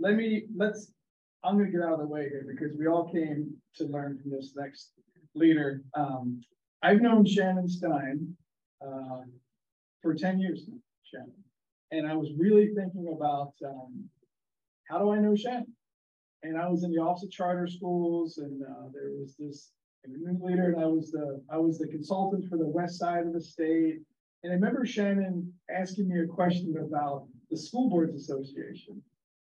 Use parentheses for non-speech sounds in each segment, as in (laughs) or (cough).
let me let's I'm going to get out of the way here because we all came to learn from this next leader. Um, I've known Shannon Stein uh, for 10 years now, Shannon. And I was really thinking about um, how do I know Shannon? And I was in the Office of Charter Schools, and uh, there was this new leader, and I was the I was the consultant for the west side of the state. And I remember Shannon asking me a question about the School Boards Association.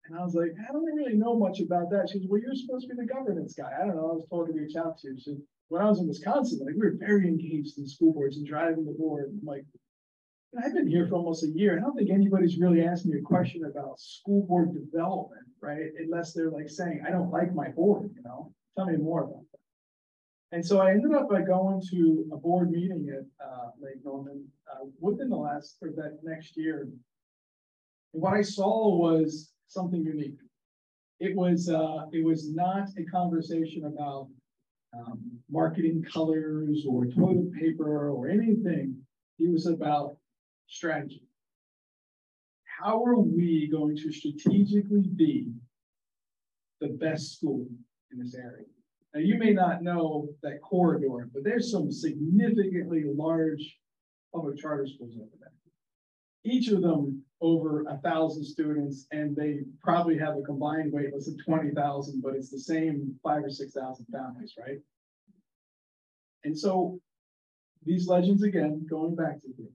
And I was like, I don't really know much about that. She goes, Well, you're supposed to be the governance guy. I don't know. I was told to reach out to you. So when I was in Wisconsin, like we were very engaged in school boards and driving the board. I'm like, I've been here for almost a year. I don't think anybody's really asked me a question about school board development, right? Unless they're like saying, I don't like my board, you know. Tell me more about that. And so I ended up by going to a board meeting at uh, Lake Norman uh, within the last or that next year. And what I saw was something unique. It was uh, it was not a conversation about um, marketing colors or toilet paper or anything. It was about strategy. How are we going to strategically be the best school in this area? Now, you may not know that corridor, but there's some significantly large public charter schools over there. Each of them over a thousand students, and they probably have a combined wait list of 20,000, but it's the same five or 6,000 families, right? And so these legends, again, going back to here,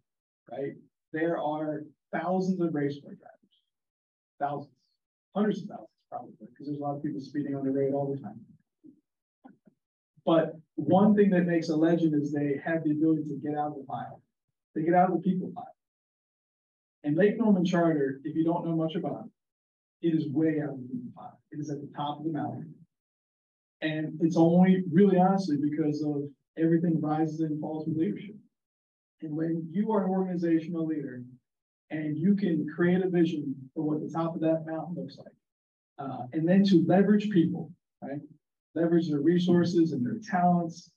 right? There are thousands of raceway drivers, thousands, hundreds of thousands probably, because there's a lot of people speeding on the road all the time. But one thing that makes a legend is they have the ability to get out of the pile. They get out of the people pile. And Lake Norman Charter, if you don't know much about it, it is way out of the pot. It is at the top of the mountain. And it's only really honestly because of everything rises and falls with leadership. And when you are an organizational leader and you can create a vision for what the top of that mountain looks like, uh, and then to leverage people, right? Leverage their resources and their talents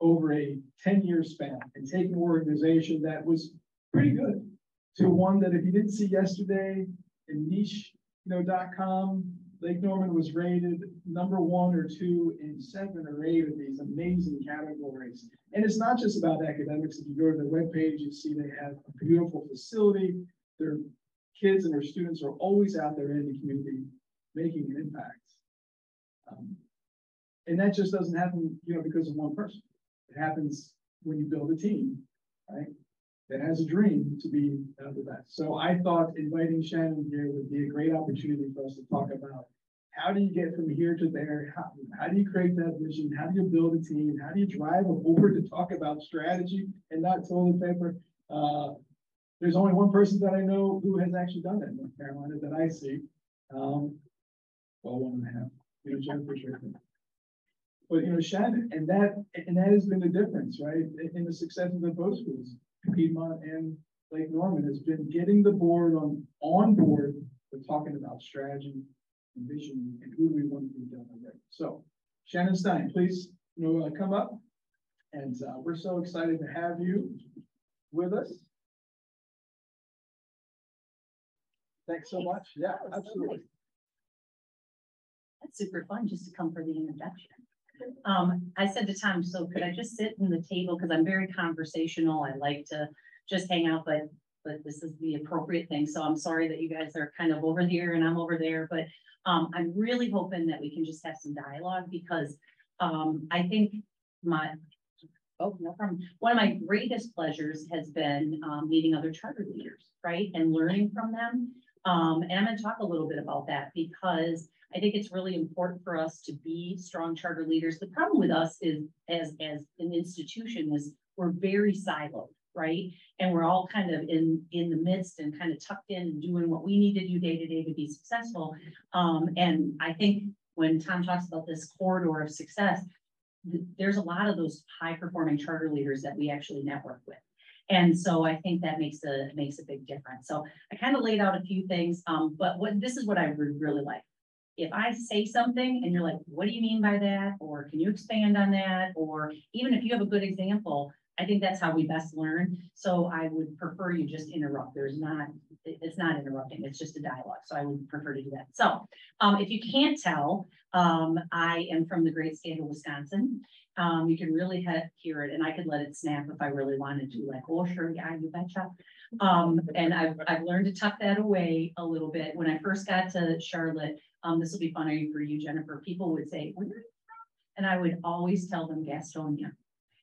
over a 10 year span and take an organization that was pretty good to one that if you didn't see yesterday in niche, you know, dot com, Lake Norman was rated number one or two in seven or eight of these amazing categories. And it's not just about academics. If you go to their webpage, you see they have a beautiful facility. Their kids and their students are always out there in the community making an impact. Um, and that just doesn't happen, you know, because of one person. It happens when you build a team, right? That has a dream to be the best. So I thought inviting Shannon here would be a great opportunity for us to talk about how do you get from here to there? How, how do you create that vision? How do you build a team? How do you drive a board to talk about strategy and not toilet paper? Uh, there's only one person that I know who has actually done that in North Carolina that I see. Um, well, one and a half. You know, Jennifer sure. But you know, Shannon, and that and that has been the difference, right, in the success of the both schools. Piedmont and Lake Norman has been getting the board on, on board with talking about strategy and vision and who we want to be down there. So Shannon Stein, please you know, uh, come up. And uh, we're so excited to have you with us. Thanks so much. Yeah, absolutely. That's super fun just to come for the introduction. Um, I said to Tom, so could I just sit in the table? Because I'm very conversational. I like to just hang out, but but this is the appropriate thing. So I'm sorry that you guys are kind of over here and I'm over there, but um, I'm really hoping that we can just have some dialogue because um, I think my Oh, no problem. One of my greatest pleasures has been um, meeting other charter leaders, right? And learning from them. Um, and I'm going to talk a little bit about that because I think it's really important for us to be strong charter leaders. The problem with us is as, as an institution is we're very siloed, right? And we're all kind of in, in the midst and kind of tucked in and doing what we need to do day to day to be successful. Um, and I think when Tom talks about this corridor of success, th there's a lot of those high performing charter leaders that we actually network with. And so I think that makes a makes a big difference. So I kind of laid out a few things, um, but what this is what I would really like. If I say something and you're like, what do you mean by that? Or can you expand on that? Or even if you have a good example, I think that's how we best learn. So I would prefer you just interrupt. There's not, it's not interrupting, it's just a dialogue. So I would prefer to do that. So um, if you can't tell, um, I am from the great state of Wisconsin. Um, you can really hear it and I could let it snap if I really wanted to, like, oh, sure, yeah, you betcha. Um, and I've, I've learned to tuck that away a little bit. When I first got to Charlotte, um, this will be funny for you, Jennifer, people would say, where are you from? And I would always tell them Gastonia.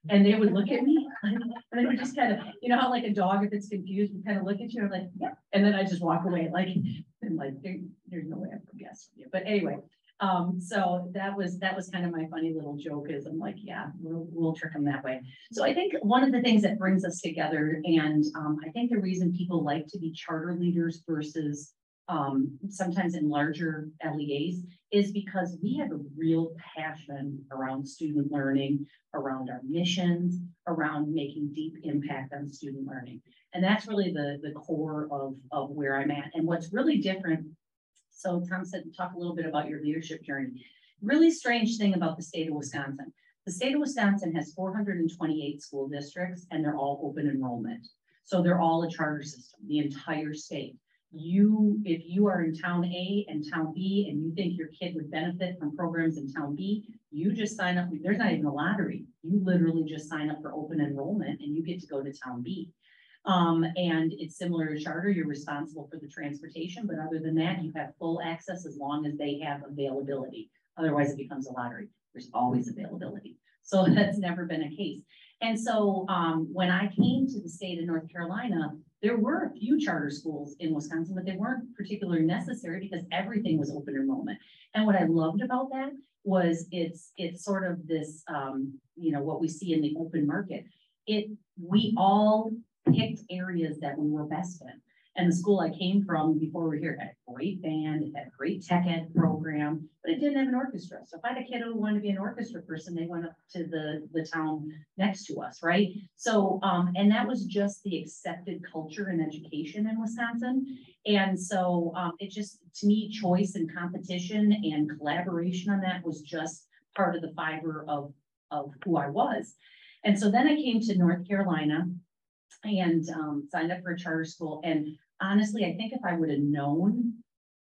And they would look at me (laughs) and they would just kind of, you know how like a dog, if it's confused, would kind of look at you and like, yeah. And then I just walk away like, (laughs) and like, there, there's no way I'm from Gastonia. But anyway, um, so that was that was kind of my funny little joke is I'm like, yeah, we'll, we'll trick them that way. So I think one of the things that brings us together, and um, I think the reason people like to be charter leaders versus um, sometimes in larger LEAs is because we have a real passion around student learning, around our missions, around making deep impact on student learning. And that's really the, the core of, of where I'm at. And what's really different, so Tom said, talk a little bit about your leadership journey. Really strange thing about the state of Wisconsin. The state of Wisconsin has 428 school districts and they're all open enrollment. So they're all a charter system, the entire state you, if you are in town A and town B and you think your kid would benefit from programs in town B, you just sign up. There's not even a lottery. You literally just sign up for open enrollment and you get to go to town B. Um, and it's similar to charter, you're responsible for the transportation, but other than that, you have full access as long as they have availability. Otherwise it becomes a lottery. There's always availability. So (laughs) that's never been a case. And so um, when I came to the state of North Carolina, there were a few charter schools in Wisconsin, but they weren't particularly necessary because everything was open enrollment. And what I loved about that was it's it's sort of this um, you know what we see in the open market. It we all picked areas that we were best in. And the school I came from before we were here had a great band, it had a great tech ed program, but it didn't have an orchestra. So if I had a kid who wanted to be an orchestra person, they went up to the, the town next to us, right? So, um, and that was just the accepted culture and education in Wisconsin. And so um, it just, to me, choice and competition and collaboration on that was just part of the fiber of, of who I was. And so then I came to North Carolina and um, signed up for a charter school. And honestly, I think if I would have known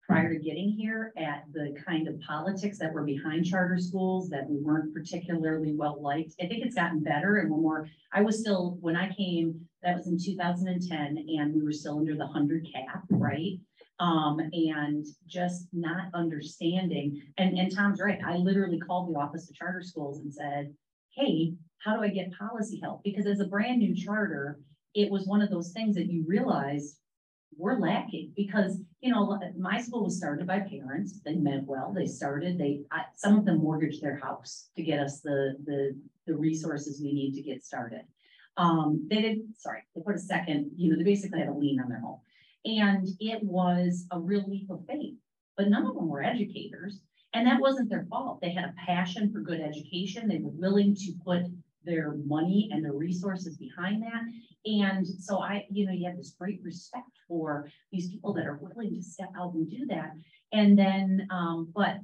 prior to getting here at the kind of politics that were behind charter schools that we weren't particularly well liked, I think it's gotten better and we're more. I was still when I came, that was in 2010, and we were still under the 100 cap, right? Um, and just not understanding. And, and Tom's right. I literally called the Office of Charter Schools and said, Hey, how do I get policy help? Because as a brand new charter, it was one of those things that you realize we're lacking because you know my school was started by parents they meant well they started they I, some of them mortgaged their house to get us the the the resources we need to get started. Um they did sorry they put a second you know they basically had a lien on their home. And it was a real leap of faith but none of them were educators and that wasn't their fault. They had a passion for good education they were willing to put their money and their resources behind that and so I, you know, you have this great respect for these people that are willing to step out and do that. And then, um, but,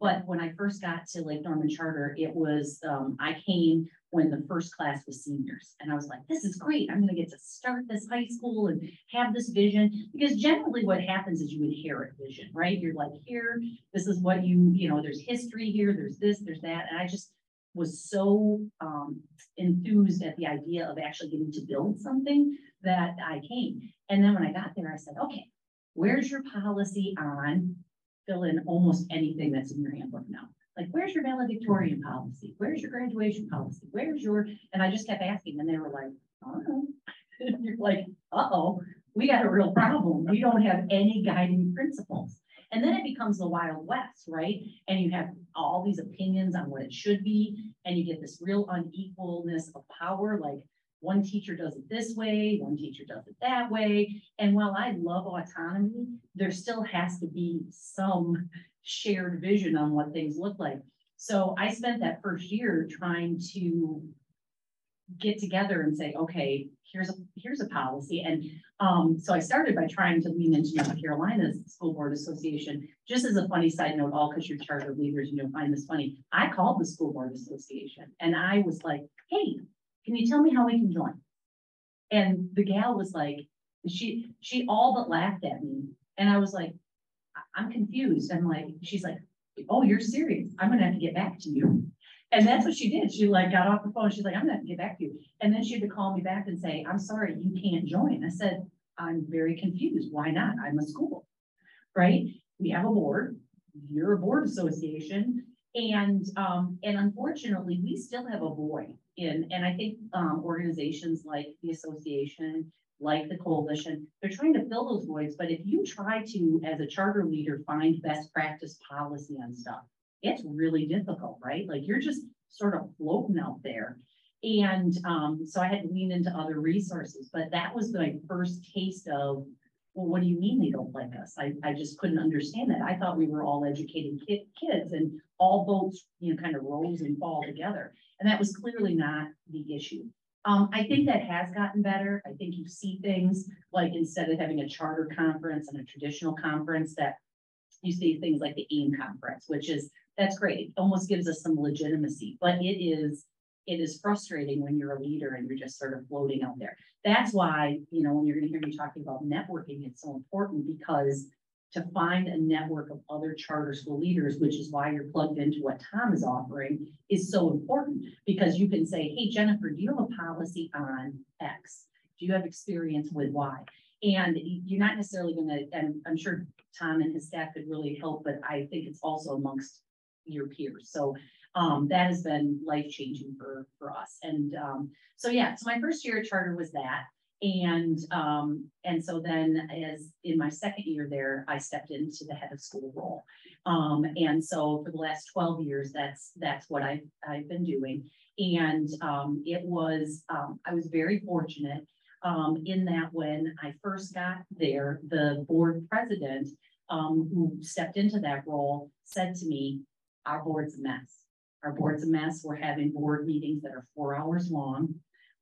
but when I first got to Lake Norman Charter, it was, um, I came when the first class was seniors. And I was like, this is great. I'm going to get to start this high school and have this vision. Because generally what happens is you inherit vision, right? You're like, here, this is what you, you know, there's history here, there's this, there's that. And I just, was so um, enthused at the idea of actually getting to build something that I came. And then when I got there, I said, okay, where's your policy on fill in almost anything that's in your handbook now? like, where's your valedictorian policy? Where's your graduation policy? Where's your, and I just kept asking and they were like, don't. (laughs) You're like, uh-oh, we got a real problem. We don't have any guiding principles. And then it becomes the Wild West, right? And you have all these opinions on what it should be, and you get this real unequalness of power, like one teacher does it this way, one teacher does it that way. And while I love autonomy, there still has to be some shared vision on what things look like. So I spent that first year trying to get together and say, okay, here's a here's a policy. And um, so I started by trying to lean into North Carolina's School Board Association. Just as a funny side note, all because you're charter leaders, and you know, find this funny. I called the School Board Association and I was like, hey, can you tell me how we can join? And the gal was like, she she all but laughed at me. And I was like, I'm confused. I'm like, she's like, oh, you're serious. I'm gonna have to get back to you. And that's what she did. She like got off the phone. She's like, I'm gonna have to get back to you. And then she had to call me back and say, I'm sorry, you can't join. I said, I'm very confused. Why not? I'm a school, right? We have a board. You're a board association. And um, and unfortunately, we still have a void in, and I think um, organizations like the association, like the coalition, they're trying to fill those voids. But if you try to, as a charter leader, find best practice policy on stuff, it's really difficult, right? Like you're just sort of floating out there. And um, so I had to lean into other resources, but that was my first taste of, well, what do you mean they don't like us? I, I just couldn't understand that. I thought we were all educating ki kids and all boats, you know, kind of rose and fall together. And that was clearly not the issue. Um, I think that has gotten better. I think you see things like instead of having a charter conference and a traditional conference that you see things like the AIM conference, which is that's great. It almost gives us some legitimacy, but it is it is frustrating when you're a leader and you're just sort of floating out there. That's why, you know, when you're going to hear me talking about networking, it's so important because to find a network of other charter school leaders, which is why you're plugged into what Tom is offering, is so important because you can say, hey, Jennifer, do you have a policy on X? Do you have experience with Y? And you're not necessarily going to, and I'm sure Tom and his staff could really help, but I think it's also amongst your peers. So um, that has been life changing for, for us. And um, so, yeah, so my first year at charter was that. And um, and so then as in my second year there, I stepped into the head of school role. Um, and so for the last 12 years, that's that's what I, I've been doing. And um, it was, um, I was very fortunate um, in that when I first got there, the board president um, who stepped into that role said to me, our board's a mess. Our board's a mess. We're having board meetings that are four hours long.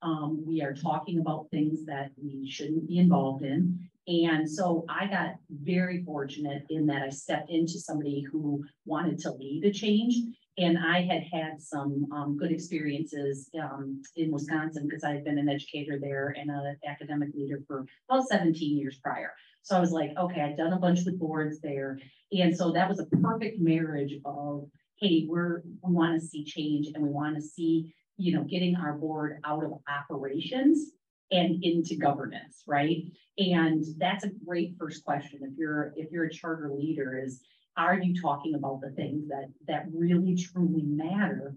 Um, we are talking about things that we shouldn't be involved in. And so I got very fortunate in that I stepped into somebody who wanted to lead a change. And I had had some um, good experiences um, in Wisconsin because I had been an educator there and an academic leader for about 17 years prior. So I was like, okay, I've done a bunch with boards there. And so that was a perfect marriage of, hey, we're, we want to see change and we want to see you know, getting our board out of operations and into governance, right? And that's a great first question. If you're if you're a charter leader, is are you talking about the things that that really truly matter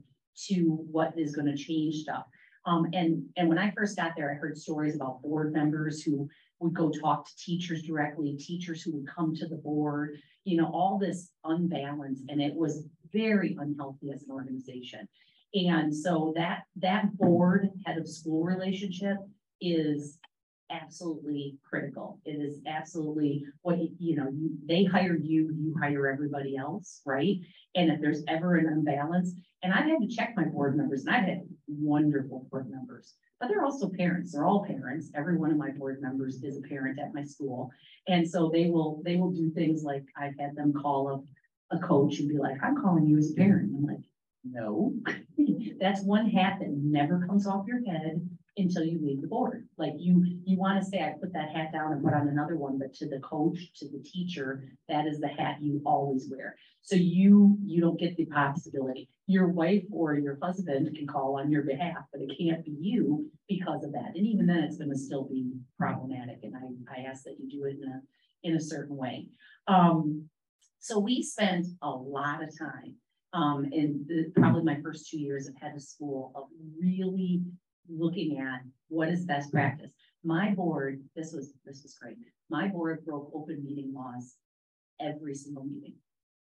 to what is going to change stuff? Um, and and when I first got there, I heard stories about board members who would go talk to teachers directly, teachers who would come to the board, you know, all this unbalance, and it was very unhealthy as an organization. And so that, that board head of school relationship is absolutely critical. It is absolutely what, you, know, you, they hire you, you hire everybody else, right? And if there's ever an imbalance, and I've had to check my board members, and I've had wonderful board members, but they're also parents. They're all parents. Every one of my board members is a parent at my school. And so they will, they will do things like I've had them call up a coach and be like, I'm calling you as a parent. I'm like, no, (laughs) that's one hat that never comes off your head until you leave the board. Like you, you want to say, I put that hat down and put on another one, but to the coach, to the teacher, that is the hat you always wear. So you, you don't get the possibility. Your wife or your husband can call on your behalf, but it can't be you because of that. And even then it's going to still be problematic. And I, I ask that you do it in a, in a certain way. Um, so we spent a lot of time Um, and the, probably my first two years of head of school of really looking at what is best practice. My board, this was, this was great. My board broke open meeting laws every single meeting.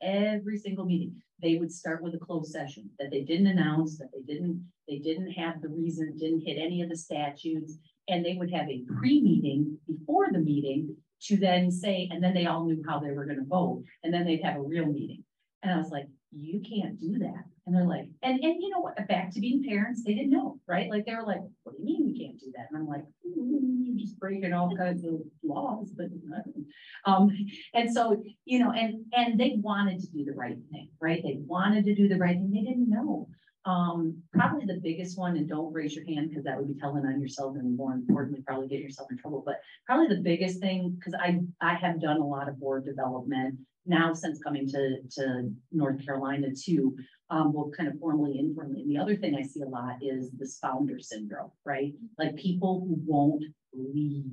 Every single meeting. They would start with a closed session that they didn't announce, that they didn't, they didn't have the reason, didn't hit any of the statutes. And they would have a pre-meeting before the meeting to then say, and then they all knew how they were gonna vote. And then they'd have a real meeting. And I was like, you can't do that. And they're like, and, and you know what, back to being parents, they didn't know, right? Like, they were like, what do you mean we can't do that? And I'm like, "Mm, you're just breaking all kinds of laws, but. Um, and so, you know, and, and they wanted to do the right thing, right? They wanted to do the right thing. They didn't know. Um, probably the biggest one, and don't raise your hand because that would be telling on yourself and more importantly, probably get yourself in trouble. But probably the biggest thing, because I, I have done a lot of board development now since coming to, to North Carolina too, um, well, kind of formally, informally. And the other thing I see a lot is this founder syndrome, right? Like people who won't leave.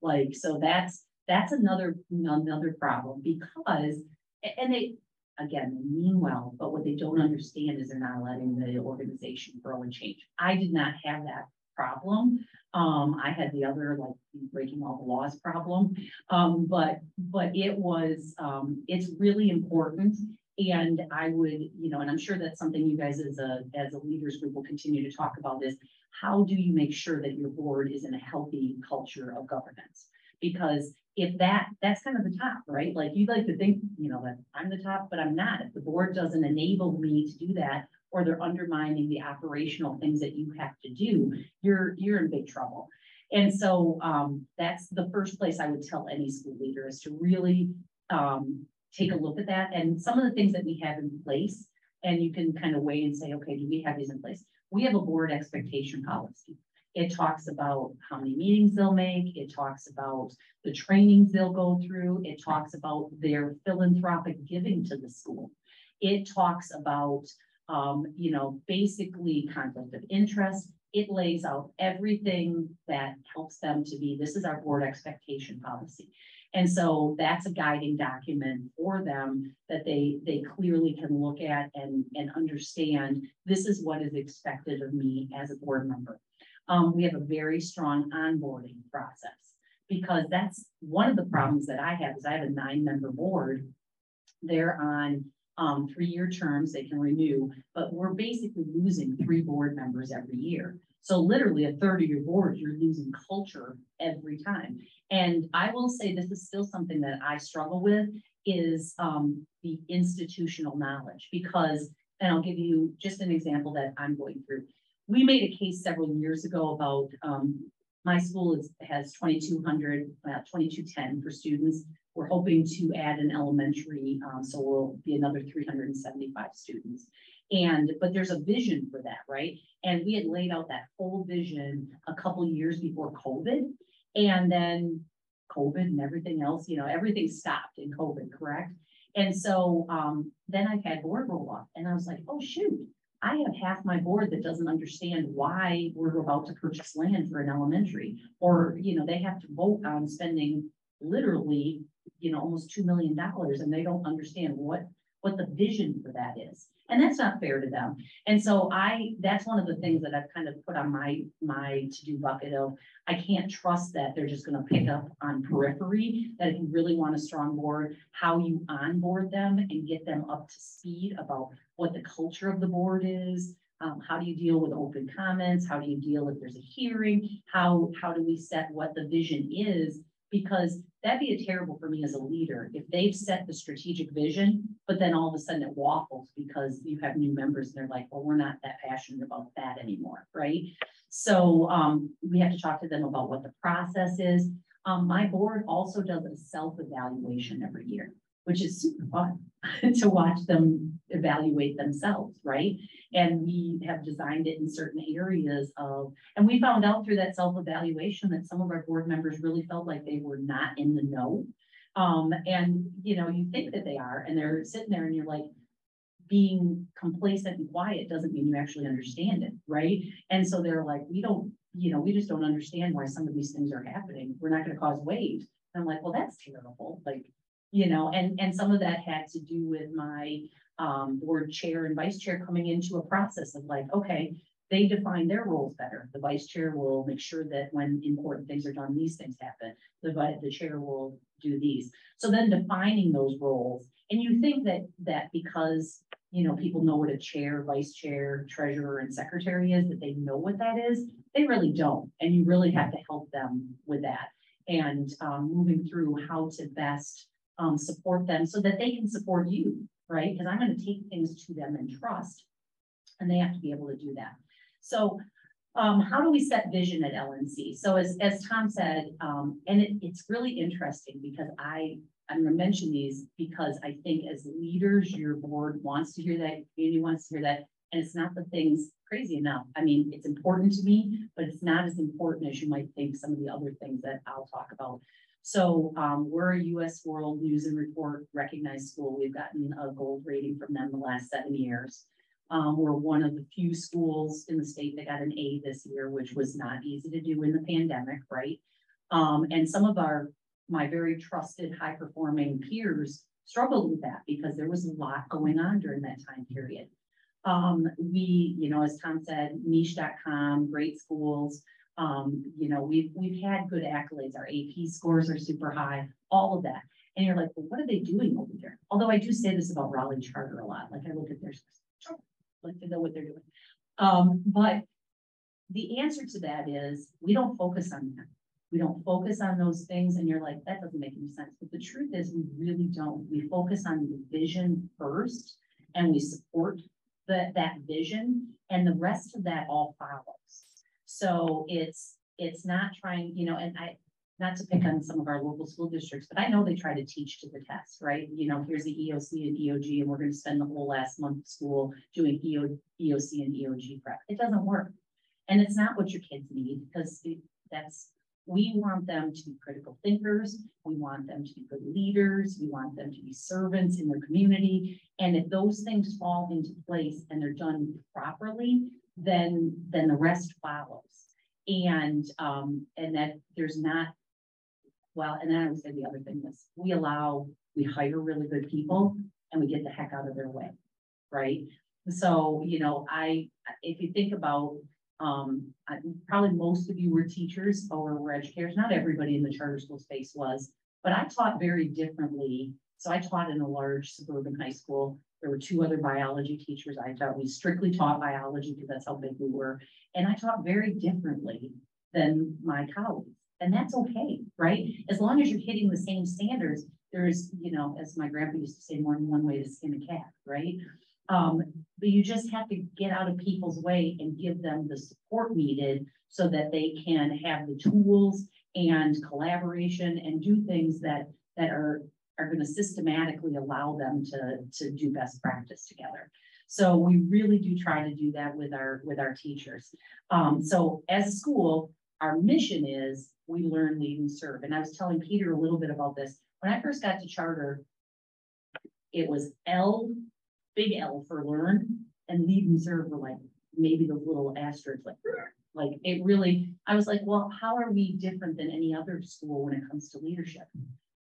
Like, so that's, that's another, another problem because, and they, again, they mean well, but what they don't understand is they're not letting the organization grow and change. I did not have that problem. Um, I had the other like breaking all the laws problem. Um, but, but it was, um, it's really important. And I would, you know, and I'm sure that's something you guys as a, as a leaders group will continue to talk about is how do you make sure that your board is in a healthy culture of governance? Because if that, that's kind of the top, right? Like you'd like to think, you know, that I'm the top, but I'm not. If the board doesn't enable me to do that, or they're undermining the operational things that you have to do, you're, you're in big trouble. And so, um, that's the first place I would tell any school leader is to really, um, take a look at that and some of the things that we have in place. And you can kind of weigh and say, okay, do we have these in place? We have a board expectation policy. It talks about how many meetings they'll make. It talks about the trainings they'll go through. It talks about their philanthropic giving to the school. It talks about, um, you know, basically conflict of interest. It lays out everything that helps them to be, this is our board expectation policy. And so that's a guiding document for them that they, they clearly can look at and, and understand, this is what is expected of me as a board member. Um, we have a very strong onboarding process because that's one of the problems that I have is I have a nine member board. They're on um, three-year terms, they can renew, but we're basically losing three board members every year. So literally a third of your board, you're losing culture every time. And I will say this is still something that I struggle with is um, the institutional knowledge because, and I'll give you just an example that I'm going through. We made a case several years ago about um, my school is, has 2,200, uh, 2,210 for students. We're hoping to add an elementary, um, so we'll be another 375 students. And, but there's a vision for that, right? And we had laid out that whole vision a couple years before COVID. And then COVID and everything else, you know, everything stopped in COVID, correct? And so, um, then I had board roll up and I was like, oh, shoot. I have half my board that doesn't understand why we're about to purchase land for an elementary. Or, you know, they have to vote on spending literally, you know, almost two million dollars and they don't understand what, what the vision for that is. And that's not fair to them. And so I, that's one of the things that I've kind of put on my, my to-do bucket of, I can't trust that they're just gonna pick up on periphery, that if you really want a strong board, how you onboard them and get them up to speed about what the culture of the board is. Um, how do you deal with open comments? How do you deal if there's a hearing? How, how do we set what the vision is? Because that'd be a terrible for me as a leader, if they've set the strategic vision, but then all of a sudden it waffles because you have new members and they're like, well, we're not that passionate about that anymore, right? So, um, we have to talk to them about what the process is. Um, my board also does a self-evaluation every year, which is super fun (laughs) to watch them evaluate themselves, right? And we have designed it in certain areas of, and we found out through that self-evaluation that some of our board members really felt like they were not in the know. Um, and, you know, you think that they are, and they're sitting there and you're like, being complacent and quiet doesn't mean you actually understand it, right? And so they're like, we don't, you know, we just don't understand why some of these things are happening. We're not gonna cause waves. And I'm like, well, that's terrible, like, you know, and, and some of that had to do with my um, board chair and vice chair coming into a process of like, okay, they define their roles better. The vice chair will make sure that when important things are done, these things happen. The the chair will do these. So then defining those roles, and you think that, that because, you know, people know what a chair, vice chair, treasurer, and secretary is, that they know what that is. They really don't, and you really have to help them with that. And, um, moving through how to best, um, support them so that they can support you, right? Because I'm gonna take things to them and trust. And they have to be able to do that. So, um, how do we set vision at LNC? So as, as Tom said, um, and it, it's really interesting because I, I'm gonna mention these because I think as leaders, your board wants to hear that, community wants to hear that. And it's not the things crazy enough. I mean, it's important to me, but it's not as important as you might think some of the other things that I'll talk about. So, um, we're a US World News and Report recognized school. We've gotten a gold rating from them the last seven years. Um, we're one of the few schools in the state that got an A this year, which was not easy to do in the pandemic, right? Um, and some of our, my very trusted, high performing peers struggled with that because there was a lot going on during that time period. Um, we, you know, as Tom said, niche.com, great schools. Um, you know, we've, we've had good accolades. Our AP scores are super high, all of that. And you're like, well, what are they doing over there? Although I do say this about Raleigh Charter a lot, like I look at their, like to know what they're doing. Um, but the answer to that is, we don't focus on that. We don't focus on those things and you're like, that doesn't make any sense. But the truth is, we really don't. We focus on the vision first and we support that, that vision and the rest of that all follows. So it's, it's not trying, you know, and I, not to pick on some of our local school districts, but I know they try to teach to the test, right? You know, here's the EOC and EOG, and we're gonna spend the whole last month of school doing EO, EOC and EOG prep. It doesn't work. And it's not what your kids need, because it- that's, we want them to be critical thinkers. We want them to be good leaders. We want them to be servants in their community. And if those things fall into place and they're done properly, then, then the rest follows. And, um, and that there's not well, and then I would say the other thing is, we allow, we hire really good people and we get the heck out of their way, right? So, you know, I, if you think about, um, I, probably most of you were teachers or were educators, not everybody in the charter school space was, but I taught very differently. So I taught in a large suburban high school. There were two other biology teachers I taught. We strictly taught biology because that's how big we were. And I taught very differently than my colleagues. And that's okay, right? As long as you're hitting the same standards, there's, you know, as my grandpa used to say, more than one way to skin a cat, right? Um, but you just have to get out of people's way and give them the support needed so that they can have the tools and collaboration and do things that, that are, are gonna systematically allow them to, to do best practice together. So we really do try to do that with our, with our teachers. Um, so as a school, our mission is we learn, lead, and serve. And I was telling Peter a little bit about this. When I first got to charter, it was L, big L for learn, and lead and serve were like maybe the little asterisks, like, like it really, I was like, well, how are we different than any other school when it comes to leadership?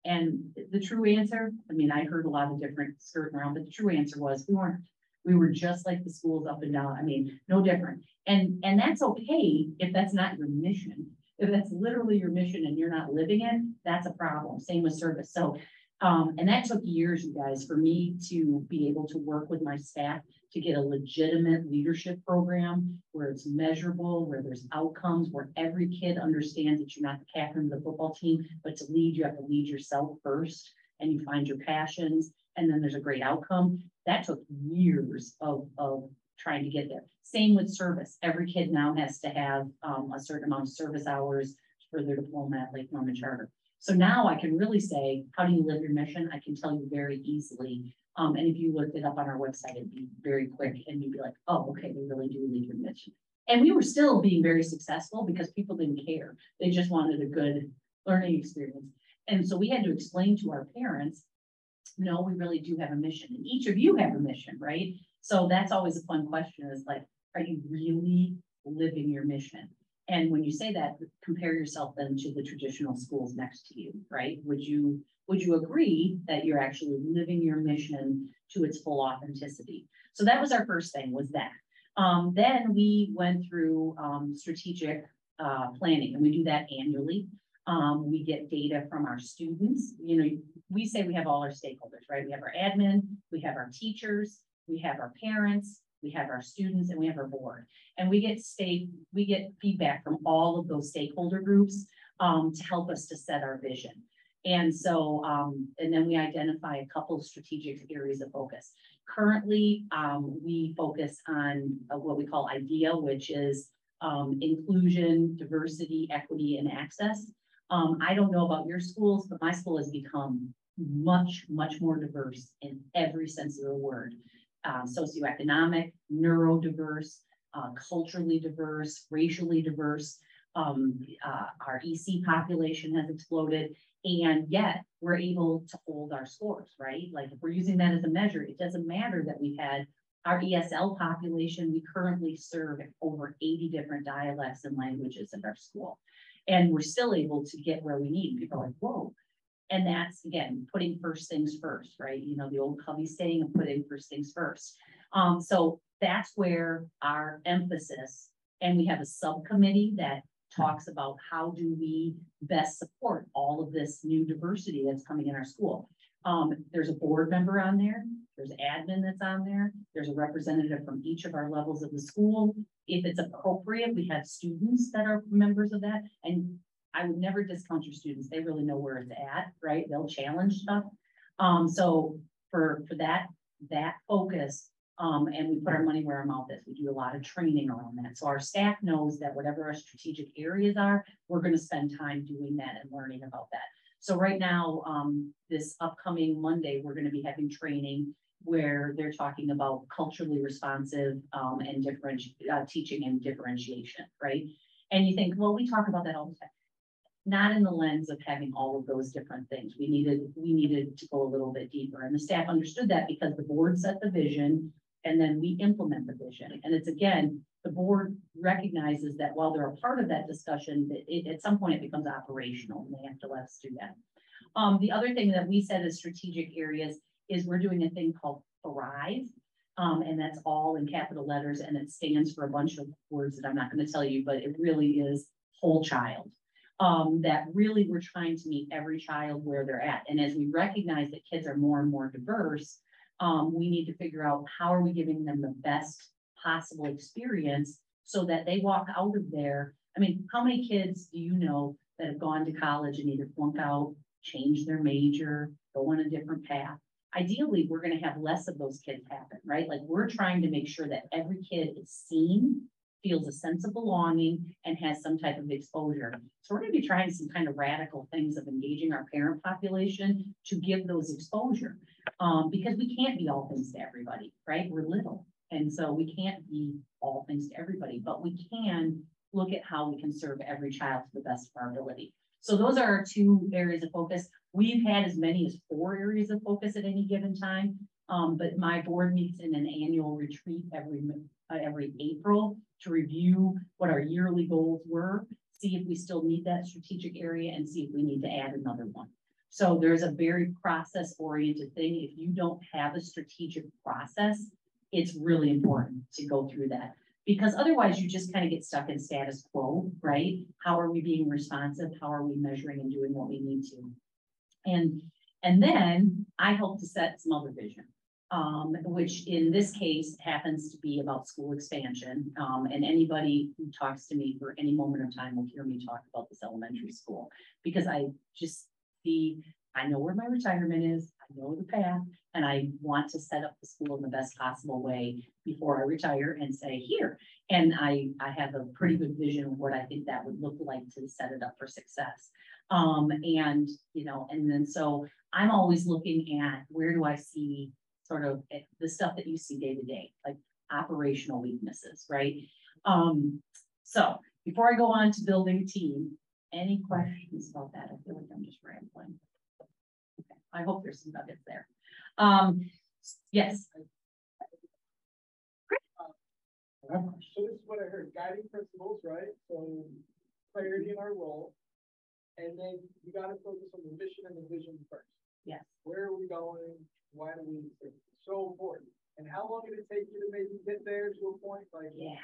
And the true answer, I mean, I heard a lot of different skirting around, but the true answer was we weren't. We were just like the schools up and down. I mean, no different. And, and that's okay if that's not your mission. If that's literally your mission and you're not living it, that's a problem. Same with service. So, um, and that took years, you guys, for me to be able to work with my staff to get a legitimate leadership program where it's measurable, where there's outcomes, where every kid understands that you're not the captain of the football team, but to lead, you have to lead yourself first and you find your passions and then there's a great outcome. That took years of, of trying to get there. Same with service. Every kid now has to have um, a certain amount of service hours for their diploma at Lake Norman Charter. So now I can really say, how do you live your mission? I can tell you very easily. Um, and if you looked it up on our website, it'd be very quick and you'd be like, oh, okay, we really do lead your mission. And we were still being very successful because people didn't care. They just wanted a good learning experience. And so we had to explain to our parents, no, we really do have a mission. And each of you have a mission, right? So that's always a fun question is like, are you really living your mission? And when you say that, compare yourself then to the traditional schools next to you, right? Would you, would you agree that you're actually living your mission to its full authenticity? So that was our first thing was that. Um, then we went through, um, strategic, uh, planning and we do that annually. Um, we get data from our students, you know, we say we have all our stakeholders, right? We have our admin, we have our teachers, we have our parents, we have our students and we have our board. And we get state, we get feedback from all of those stakeholder groups um, to help us to set our vision. And so, um, and then we identify a couple of strategic areas of focus. Currently, um, we focus on uh, what we call IDEA, which is um, inclusion, diversity, equity, and access. Um, I don't know about your schools, but my school has become much, much more diverse in every sense of the word. Uh, socioeconomic, neurodiverse, uh, culturally diverse, racially diverse. Um, uh, our EC population has exploded, and yet we're able to hold our scores, right? Like if we're using that as a measure, it doesn't matter that we've had our ESL population, we currently serve over 80 different dialects and languages in our school. And we're still able to get where we need. People are like, whoa. And that's again, putting first things first, right? You know, the old Covey saying of putting first things first. Um, so that's where our emphasis, and we have a subcommittee that talks about how do we best support all of this new diversity that's coming in our school. Um, there's a board member on there, there's admin that's on there, there's a representative from each of our levels of the school. If it's appropriate, we have students that are members of that, and I would never discount your students. They really know where it's at, right? They'll challenge stuff. Um, so for, for that, that focus, um, and we put our money where our mouth is. We do a lot of training around that. So our staff knows that whatever our strategic areas are, we're going to spend time doing that and learning about that. So right now, um, this upcoming Monday, we're going to be having training where they're talking about culturally responsive um, and different uh, teaching and differentiation, right? And you think, well, we talk about that all the time not in the lens of having all of those different things. We needed, we needed to go a little bit deeper and the staff understood that because the board set the vision and then we implement the vision. And it's again, the board recognizes that while they're a part of that discussion, it, at some point it becomes operational and they have to let us do that. Um, the other thing that we said as strategic areas is we're doing a thing called Thrive. Um, and that's all in capital letters and it stands for a bunch of words that I'm not going to tell you, but it really is whole child. Um, that really we're trying to meet every child where they're at. And as we recognize that kids are more and more diverse, um, we need to figure out how are we giving them the best possible experience so that they walk out of there. I mean, how many kids do you know that have gone to college and either flunk out, change their major, go on a different path? Ideally, we're going to have less of those kids happen, right? Like we're trying to make sure that every kid is seen, feels a sense of belonging, and has some type of exposure. So we're going to be trying some kind of radical things of engaging our parent population to give those exposure um, because we can't be all things to everybody, right? We're little. And so we can't be all things to everybody, but we can look at how we can serve every child to the best of our ability. So those are our two areas of focus. We've had as many as four areas of focus at any given time. Um, but my board meets in an annual retreat every uh, every April to review what our yearly goals were, see if we still need that strategic area, and see if we need to add another one. So there's a very process oriented thing. If you don't have a strategic process, it's really important to go through that because otherwise you just kind of get stuck in status quo, right? How are we being responsive? How are we measuring and doing what we need to? And, and then I help to set some other vision. Um, which in this case happens to be about school expansion. Um, and anybody who talks to me for any moment of time will hear me talk about this elementary school because I just see, I know where my retirement is, I know the path, and I want to set up the school in the best possible way before I retire and say here. And I, I have a pretty good vision of what I think that would look like to set it up for success. Um, and, you know, and then so I'm always looking at where do I see sort of eh, the stuff that you see day to day, like operational weaknesses, right? Um, so before I go on to building a team, any questions about that? I feel like I'm just rambling. Okay. I hope there's some nuggets there. Um, yes. So this is what I heard, guiding principles, right? So clarity in our role. And then you got to focus on the mission and the vision first. Yes. Where are we going? Why do we, it's so important. And how long did it take you to maybe get there to a point like? Yeah.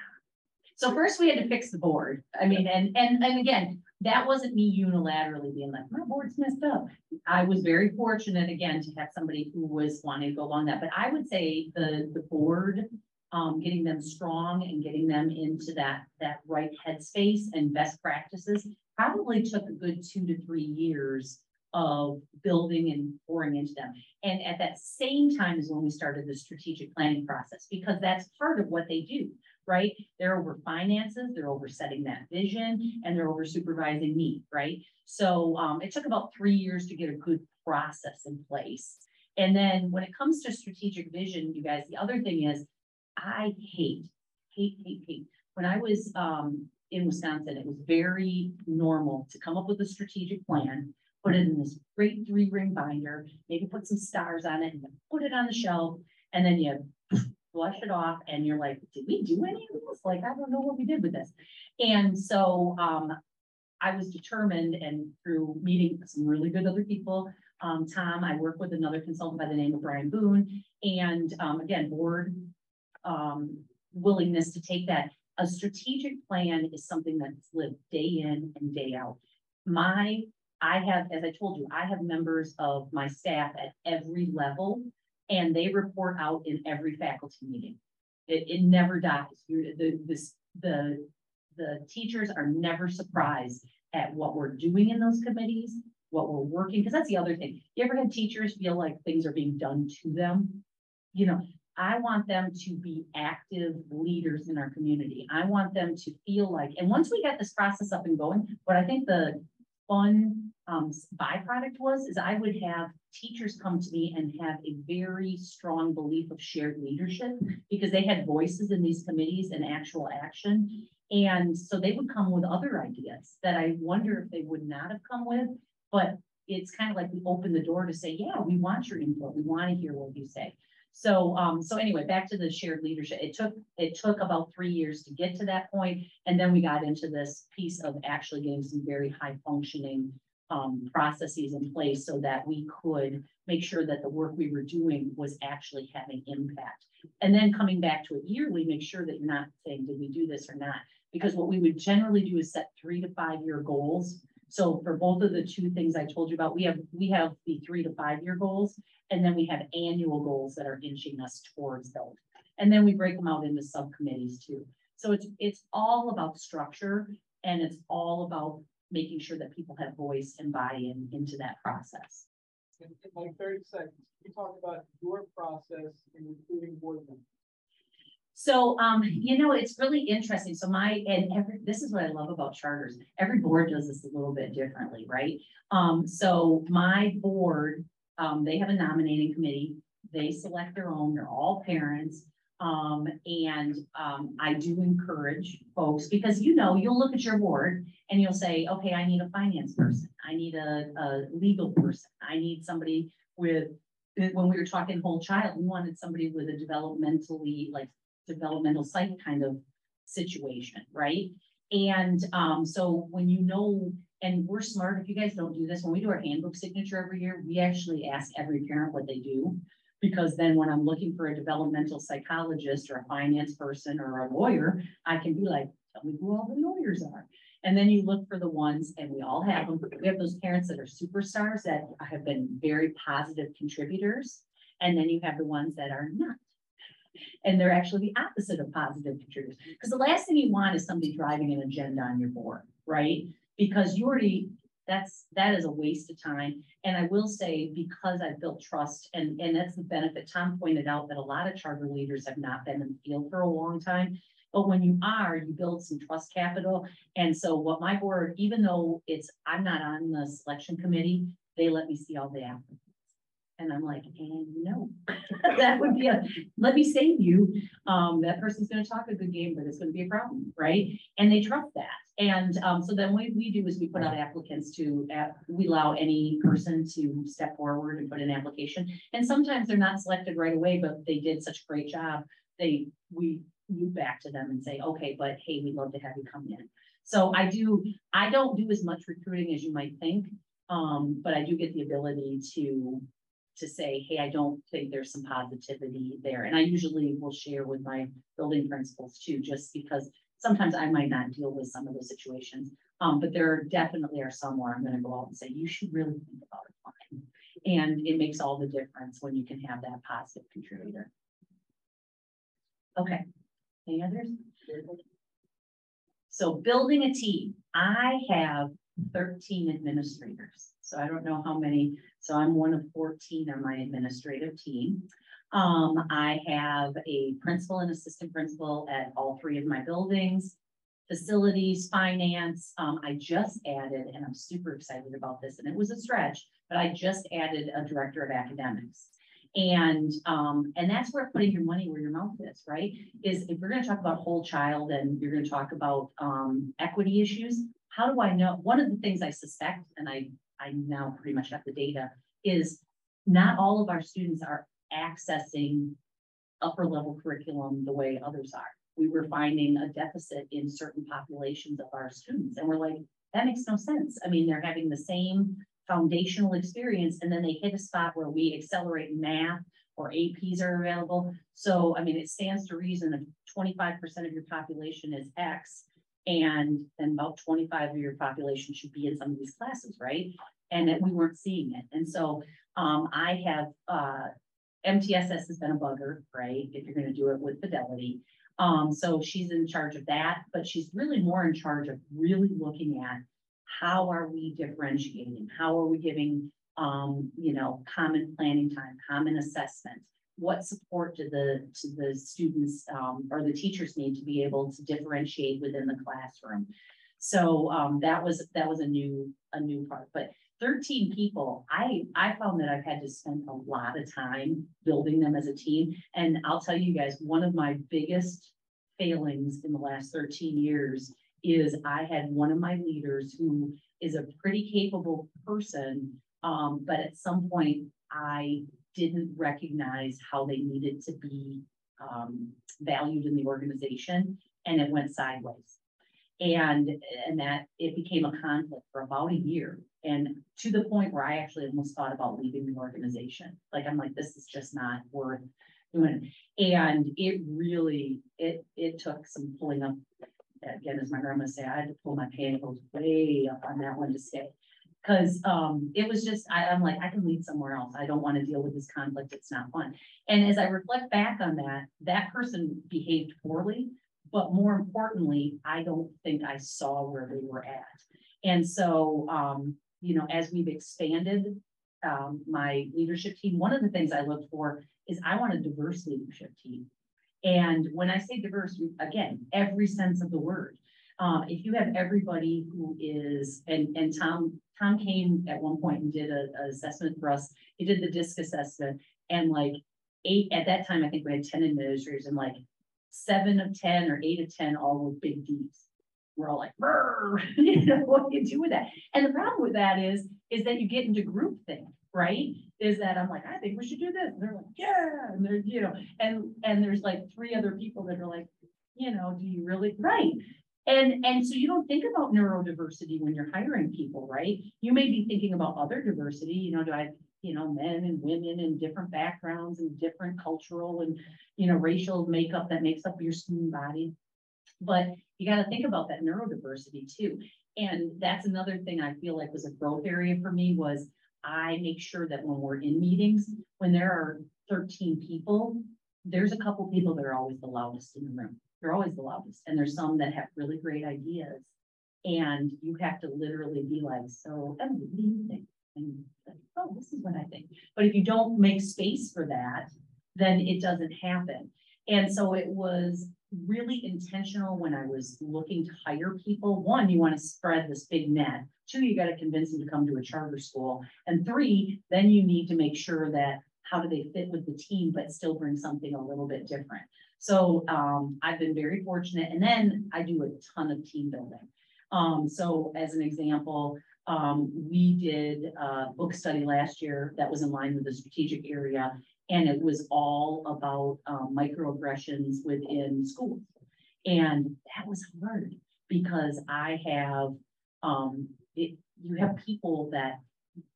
So first we had to fix the board. I mean, and, and, and again, that wasn't me unilaterally being like, my board's messed up. I was very fortunate again to have somebody who was wanting to go along that, but I would say the, the board. Um, getting them strong and getting them into that, that right headspace and best practices probably took a good two to three years. Of building and pouring into them. And at that same time is when we started the strategic planning process, because that's part of what they do right? They're over finances, they're over setting that vision, and they're over supervising me, right? So um, it took about three years to get a good process in place. And then when it comes to strategic vision, you guys, the other thing is, I hate, hate, hate, hate. When I was um, in Wisconsin, it was very normal to come up with a strategic plan, put it in this great three ring binder, maybe put some stars on it, and put it on the shelf, and then you flush it off and you're like, did we do any of this? Like, I don't know what we did with this. And so um, I was determined and through meeting some really good other people, um, Tom, I work with another consultant by the name of Brian Boone, and um, again, board um, willingness to take that. A strategic plan is something that's lived day in and day out. My, I have, as I told you, I have members of my staff at every level and they report out in every faculty meeting. It, it never dies. The, this, the, the teachers are never surprised at what we're doing in those committees, what we're working, because that's the other thing. You ever had teachers feel like things are being done to them? You know, I want them to be active leaders in our community. I want them to feel like, and once we get this process up and going, what I think the fun um, byproduct was, is I would have teachers come to me and have a very strong belief of shared leadership because they had voices in these committees and actual action. And so they would come with other ideas that I wonder if they would not have come with, but it's kind of like we open the door to say, yeah, we want your input. We want to hear what you say. So, um, so anyway, back to the shared leadership. It took, it took about three years to get to that point, And then we got into this piece of actually getting some very high functioning um, processes in place so that we could make sure that the work we were doing was actually having impact. And then coming back to it yearly, make sure that you're not saying, did we do this or not? Because what we would generally do is set three to five year goals. So for both of the two things I told you about, we have we have the three to five year goals, and then we have annual goals that are inching us towards those. And then we break them out into subcommittees too. So it's it's all about structure and it's all about making sure that people have voice and buy-in into that process. In, in like thirty seconds, you talk about your process in recruiting board members. So, um, you know, it's really interesting. So my, and every, this is what I love about charters. Every board does this a little bit differently, right? Um, so my board, um, they have a nominating committee. They select their own, they're all parents. Um, and, um, I do encourage folks because you know, you'll look at your board and you'll say, okay, I need a finance person. I need a, a legal person. I need somebody with, when we were talking whole child, we wanted somebody with a developmentally, like developmental psych kind of situation, right? And, um, so when you know, and we're smart, if you guys don't do this, when we do our handbook signature every year, we actually ask every parent what they do. Because then when I'm looking for a developmental psychologist or a finance person or a lawyer, I can be like, tell me who all the lawyers are. And then you look for the ones, and we all have them. We have those parents that are superstars that have been very positive contributors. And then you have the ones that are not. And they're actually the opposite of positive contributors. Because the last thing you want is somebody driving an agenda on your board, right? Because you already that's that is a waste of time. And I will say, because I've built trust, and, and that's the benefit. Tom pointed out that a lot of charter leaders have not been in the field for a long time. But when you are, you build some trust capital. And so what my board, even though it's I'm not on the selection committee, they let me see all the applicants. And I'm like, and no, (laughs) that would be a, let me save you. Um, that person's gonna talk a good game, but it's gonna be a problem, right? And they trust that. And um, so then what we do is we put out applicants to, uh, we allow any person to step forward and put an application. And sometimes they're not selected right away, but they did such a great job. They, we move back to them and say, okay, but hey, we'd love to have you come in. So I do, I don't do as much recruiting as you might think. Um, but I do get the ability to, to say, hey, I don't think there's some positivity there. And I usually will share with my building principals too, just because sometimes I might not deal with some of those situations. Um, but there definitely are some where I'm gonna go out and say, you should really think about applying. And it makes all the difference when you can have that positive contributor. Okay, any others? So building a team, I have thirteen administrators. So I don't know how many, so I'm one of fourteen on my administrative team. Um, I have a principal and assistant principal at all three of my buildings. Facilities, finance, um, I just added, and I'm super excited about this, and it was a stretch, but I just added a director of academics. And, um, and that's where putting your money where your mouth is, right? Is if we're gonna talk about whole child and you're gonna talk about, um, equity issues, how do I know? One of the things I suspect, and I, I now pretty much have the data, is not all of our students are accessing upper level curriculum the way others are. We were finding a deficit in certain populations of our students, and we're like, that makes no sense. I mean, they're having the same foundational experience, and then they hit a spot where we accelerate math or APs are available. So, I mean, it stands to reason twenty-five percent of your population is X, and then about twenty-five of your population should be in some of these classes, right? And that we weren't seeing it. And so, um, I have, uh, MTSS has been a bugger, right? If you're gonna do it with Fidelity. Um, so she's in charge of that, but she's really more in charge of really looking at how are we differentiating? How are we giving, um, you know, common planning time, common assessment? What support do the, to the students, um, or the teachers need to be able to differentiate within the classroom? So, um, that was, that was a new, a new part, but thirteen people, I, I found that I've had to spend a lot of time building them as a team. And I'll tell you guys, one of my biggest failings in the last thirteen years is I had one of my leaders who is a pretty capable person. Um, but at some point I didn't recognize how they needed to be um, valued in the organization and it went sideways. And, and that it became a conflict for about a year. And to the point where I actually almost thought about leaving the organization. Like, I'm like, this is just not worth doing. And it really, it, it took some pulling up again, as my grandma say, I had to pull my pantyhose way up on that one to stay. Cause um, it was just, I, I'm like, I can lead somewhere else. I don't want to deal with this conflict. It's not fun. And as I reflect back on that, that person behaved poorly, but more importantly, I don't think I saw where they were at. And so, um, you know, as we've expanded um, my leadership team, one of the things I look for is I want a diverse leadership team. And when I say diverse, again, every sense of the word. Uh, if you have everybody who is, and, and Tom, Tom came at one point and did a, a assessment for us. He did the DISC assessment and like eight, at that time, I think we had 10 administrators and like seven of 10 or eight of 10 all were big Ds. We're all like, (laughs) you know, what do you do with that? And the problem with that is, is that you get into groupthink right? Is that I'm like, I think we should do this. And they're like, yeah, and they're, you know, and and there's like three other people that are like, you know, do you really right? And and so you don't think about neurodiversity when you're hiring people, right? You may be thinking about other diversity, you know, do I, you know, men and women and different backgrounds and different cultural and you know, racial makeup that makes up your student body. But you got to think about that neurodiversity too. And that's another thing I feel like was a growth area for me was I make sure that when we're in meetings, when there are thirteen people, there's a couple people that are always the loudest in the room. They're always the loudest, and there's some that have really great ideas. And you have to literally be like, so, Emily, what do you think? And like, oh, this is what I think. But if you don't make space for that, then it doesn't happen. And so it was really intentional when I was looking to hire people. One, you want to spread this big net. Two, you got to convince them to come to a charter school. And three, then you need to make sure that how do they fit with the team, but still bring something a little bit different. So um, I've been very fortunate. And then I do a ton of team building. Um, so as an example, um, we did a book study last year that was in line with the strategic area. And it was all about um, microaggressions within schools. And that was hard because I have um, it, you have people that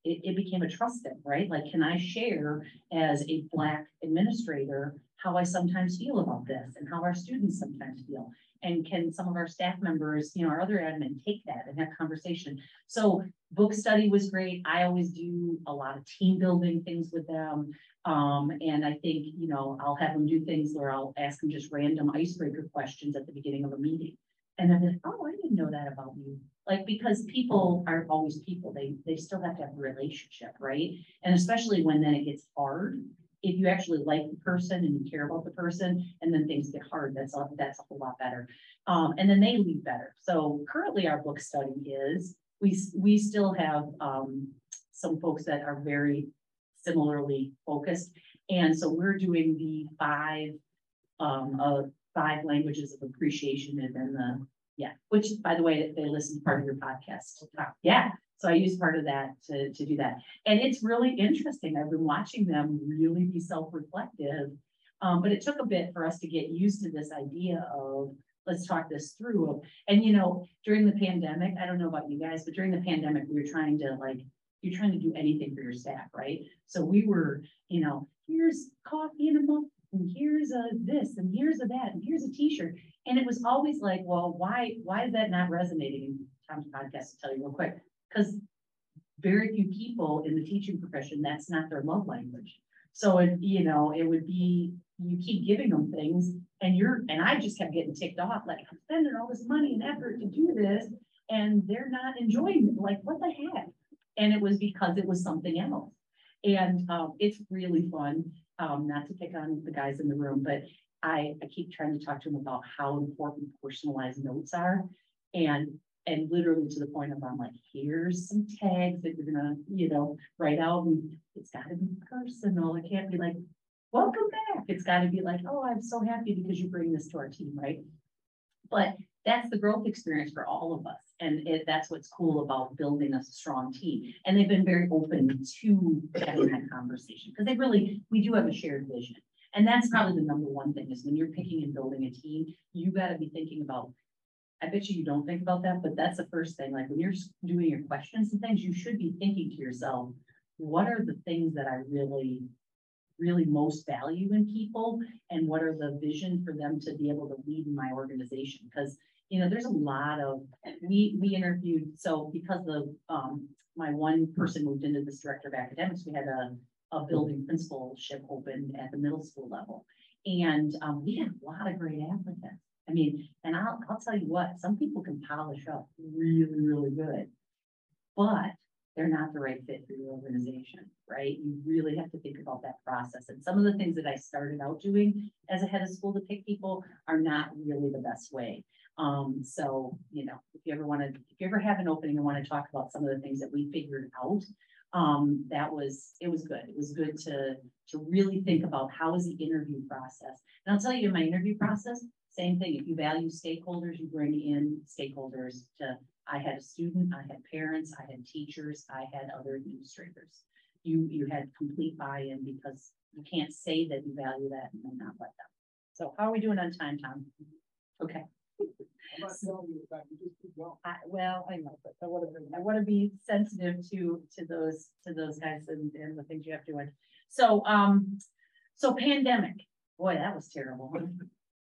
it, it became a trust thing, right? Like, can I share as a black administrator how I sometimes feel about this and how our students sometimes feel? And can some of our staff members, you know, our other admin take that and have conversation? So book study was great. I always do a lot of team building things with them. Um, and I think, you know, I'll have them do things where I'll ask them just random icebreaker questions at the beginning of a meeting. And then, they're, oh, I didn't know that about you. Like, because people aren't always people, they, they still have to have a relationship, right? And especially when then it gets hard, if you actually like the person and you care about the person, and then things get hard, that's, a- that's a whole lot better. Um, and then they leave better. So currently our book study is, we, we still have, um, some folks that are very similarly focused. And so we're doing the five, um, uh, five languages of appreciation and then the, yeah, which, by the way, they listen to part of your podcast. Yeah, so I use part of that to, to do that. And it's really interesting. I've been watching them really be self-reflective. Um, but it took a bit for us to get used to this idea of, let's talk this through. And you know, during the pandemic, I don't know about you guys, but during the pandemic, we were trying to like, you're trying to do anything for your staff, right? So we were, you know, here's coffee in a mug, and here's a this, and here's a that, and here's a t-shirt. And it was always like, well, why, why is that not resonating? Tom's podcast to tell you real quick, because very few people in the teaching profession, that's not their love language. So it, you know, it would be, you keep giving them things and you're, and I just kept getting ticked off, like I'm spending all this money and effort to do this. And they're not enjoying it, like what the heck? And it was because it was something else. And um, it's really fun, um, not to pick on the guys in the room, but I, I keep trying to talk to them about how important personalized notes are. And and literally to the point of I'm like, here's some tags that you're gonna, you know, write out and it's gotta be personal. It can't be like, welcome back. It's gotta be like, oh, I'm so happy because you bring this to our team, right? But that's the growth experience for all of us. And it, that's what's cool about building a strong team. And they've been very open to having that conversation because they really, we do have a shared vision. And that's probably the number one thing is when you're picking and building a team, you gotta be thinking about I bet you you don't think about that, but that's the first thing, like when you're doing your questions and things, you should be thinking to yourself, what are the things that I really, really most value in people? And what are the vision for them to be able to lead in my organization? Because, you know, there's a lot of, we, we interviewed, so because the, um, my one person moved into this director of academics, we had a, a building principalship open at the middle school level. And, um, we had a lot of great applicants. I mean, and I'll, I'll tell you what, some people can polish up really, really good. But they're not the right fit for your organization, right? You really have to think about that process. And some of the things that I started out doing as a head of school to pick people are not really the best way. Um, so, you know, if you ever want to, if you ever have an opening and want to talk about some of the things that we figured out, um, that was, it was good. It was good to, to really think about how is the interview process. And I'll tell you, my interview process, same thing, if you value stakeholders, you bring in stakeholders to, I had a student, I had parents, I had teachers, I had other administrators. You, you had complete buy-in because you can't say that you value that and then not let them. So how are we doing on time, Tom? Okay, I'm not telling you that, you just keep going. I, well, I know, but I wanna, I wanna be sensitive to, to those, to those guys and, and the things you have to do. So, um, so pandemic, boy, that was terrible.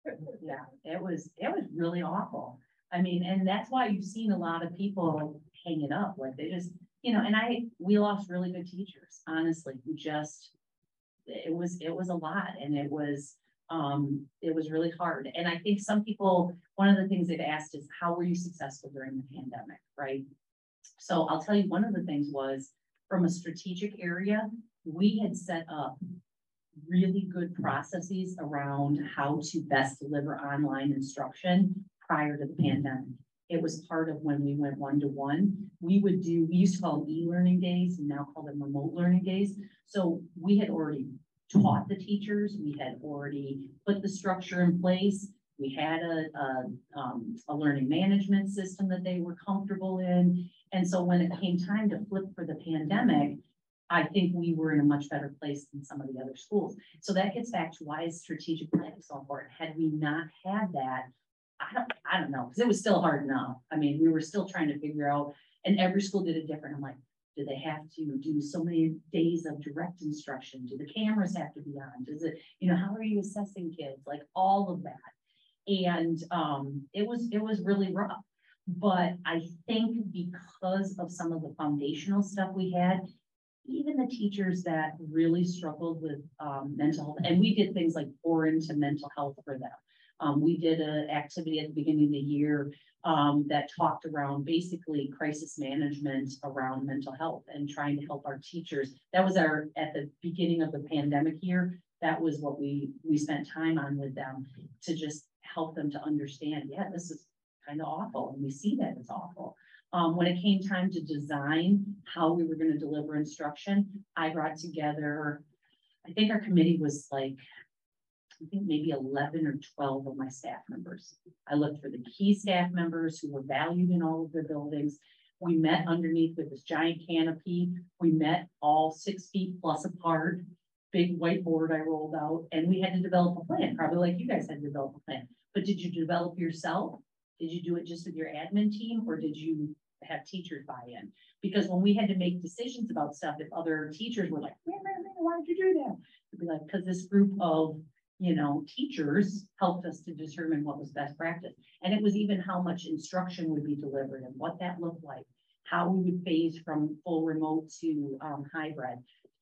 (laughs) Yeah, it was, it was really awful. I mean, and that's why you've seen a lot of people hang it up, like they just, you know, and I, we lost really good teachers, honestly, who just. It was, it was a lot and it was, um, it was really hard. And I think some people, one of the things they've asked is, how were you successful during the pandemic, right? So I'll tell you, one of the things was, from a strategic area, we had set up really good processes around how to best deliver online instruction prior to the pandemic. It was part of when we went one-to-one. We would do, we used to call them e-learning days, and now call them remote learning days. So we had already taught the teachers, we had already put the structure in place. We had a, a, um, a learning management system that they were comfortable in. And so when it came time to flip for the pandemic, I think we were in a much better place than some of the other schools. So that gets back to why is strategic planning so important? Had we not had that, I don't, I don't know, because it was still hard enough. I mean, we were still trying to figure out, and every school did it different. I'm like, Do they have to do so many days of direct instruction? Do the cameras have to be on? Does it, you know, how are you assessing kids? Like all of that. And um, it was, it was really rough. But I think because of some of the foundational stuff we had, even the teachers that really struggled with um, mental health, and we did things like pour into mental health for them. Um, we did an activity at the beginning of the year um, that talked around basically crisis management around mental health and trying to help our teachers. That was our, at the beginning of the pandemic year, that was what we, we spent time on with them to just help them to understand, yeah, this is kind of awful. And we see that it's awful. Um, when it came time to design how we were going to deliver instruction, I brought together, I think our committee was like, I think maybe 11 or 12 of my staff members. I looked for the key staff members who were valued in all of their buildings. We met underneath with this giant canopy. We met all six feet plus apart, big whiteboard I rolled out, and we had to develop a plan, probably like you guys had to develop a plan. But did you develop yourself? Did you do it just with your admin team or did you have teachers buy in? Because when we had to make decisions about stuff, if other teachers were like, why did you do that? It'd be like, because this group of, you know, teachers helped us to determine what was best practice. And it was even how much instruction would be delivered and what that looked like, how we would phase from full remote to um, hybrid.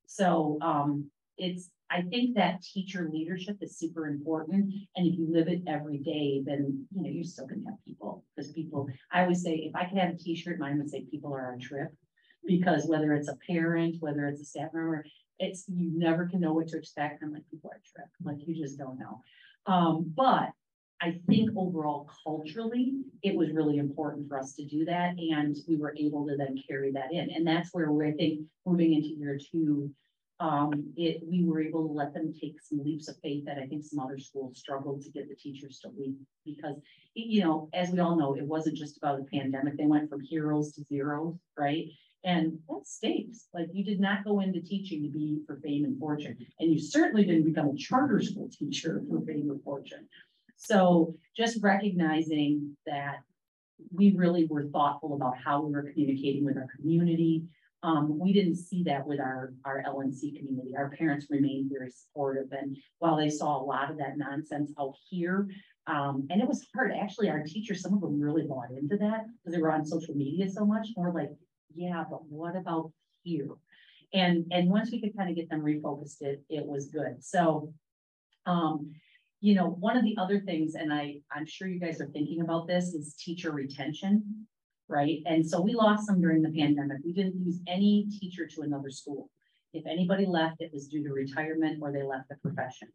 So um, it's I think that teacher leadership is super important. And if you live it every day, then you know you're still gonna have people because people. I always say if I could have a T-shirt, mine would say people are on trip because whether it's a parent, whether it's a staff member, it's you never can know what to expect. I'm like people are trip, like you just don't know. Um, but I think overall culturally, it was really important for us to do that, and we were able to then carry that in. And that's where we're I think moving into year two um, it, we were able to let them take some leaps of faith that I think some other schools struggled to get the teachers to leave because, you know, as we all know, it wasn't just about the pandemic. They went from heroes to zeros, right? And that stinks. Like you did not go into teaching to be for fame and fortune. And you certainly didn't become a charter school (laughs) teacher for fame and fortune. So just recognizing that we really were thoughtful about how we were communicating with our community, um, we didn't see that with our, our LNC community. Our parents remained very supportive. And while they saw a lot of that nonsense out here, um, and it was hard, actually, our teachers, some of them really bought into that because they were on social media so much. More like, yeah, but what about here? And, and once we could kind of get them refocused, it, it was good. So, um, you know, one of the other things, and I, I'm sure you guys are thinking about this, is teacher retention right? And so we lost some during the pandemic. We didn't lose any teacher to another school. If anybody left, it was due to retirement or they left the profession.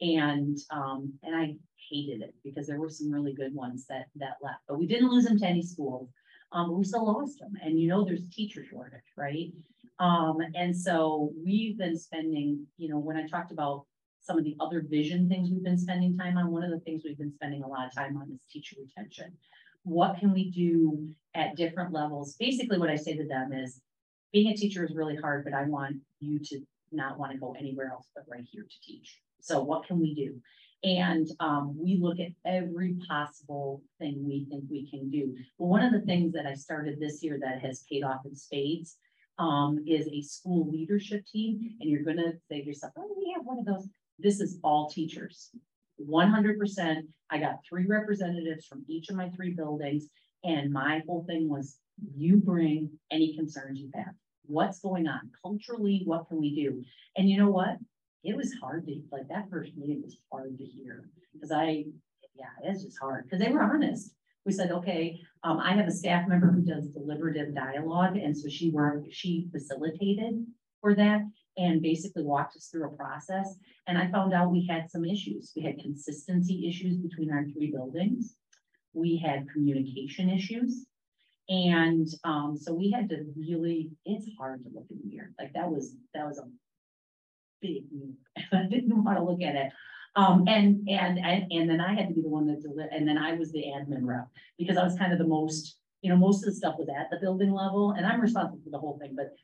And um, and I hated it because there were some really good ones that that left, but we didn't lose them to any schools. Um, but we still lost them. And you know, there's teacher shortage, right? Um, and so we've been spending, you know, when I talked about some of the other vision things we've been spending time on, one of the things we've been spending a lot of time on is teacher retention what can we do at different levels? Basically, what I say to them is being a teacher is really hard, but I want you to not want to go anywhere else but right here to teach. So what can we do? And um, we look at every possible thing we think we can do. But one of the things that I started this year that has paid off in spades um, is a school leadership team. And you're going to say to yourself, oh, we have one of those. This is all teachers. 100%. I got three representatives from each of my three buildings. And my whole thing was you bring any concerns you have. What's going on culturally? What can we do? And you know what? It was hard to like that first meeting was hard to hear because I, yeah, it's just hard because they were honest. We said, okay, um, I have a staff member who does deliberative dialogue, and so she worked, she facilitated for that and basically walked us through a process. And I found out we had some issues. We had consistency issues between our three buildings. We had communication issues. And um, so we had to really, it's hard to look in the mirror. Like that was, that was a big move. (laughs) I didn't want to look at it. Um, and, and, and, and then I had to be the one that delivered, and then I was the admin rep because I was kind of the most, you know, most of the stuff was at the building level and I'm responsible for the whole thing, but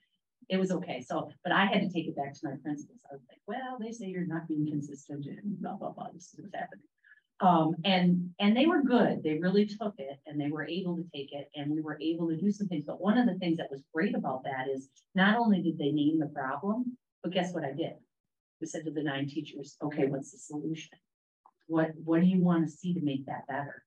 it was okay. So, but I had to take it back to my principals. I was like, well, they say you're not being consistent and blah, blah, blah. This is what's happening. Um, and, and they were good. They really took it and they were able to take it and we were able to do some things. But one of the things that was great about that is not only did they name the problem, but guess what I did? We said to the nine teachers, okay, what's the solution? What, what do you want to see to make that better?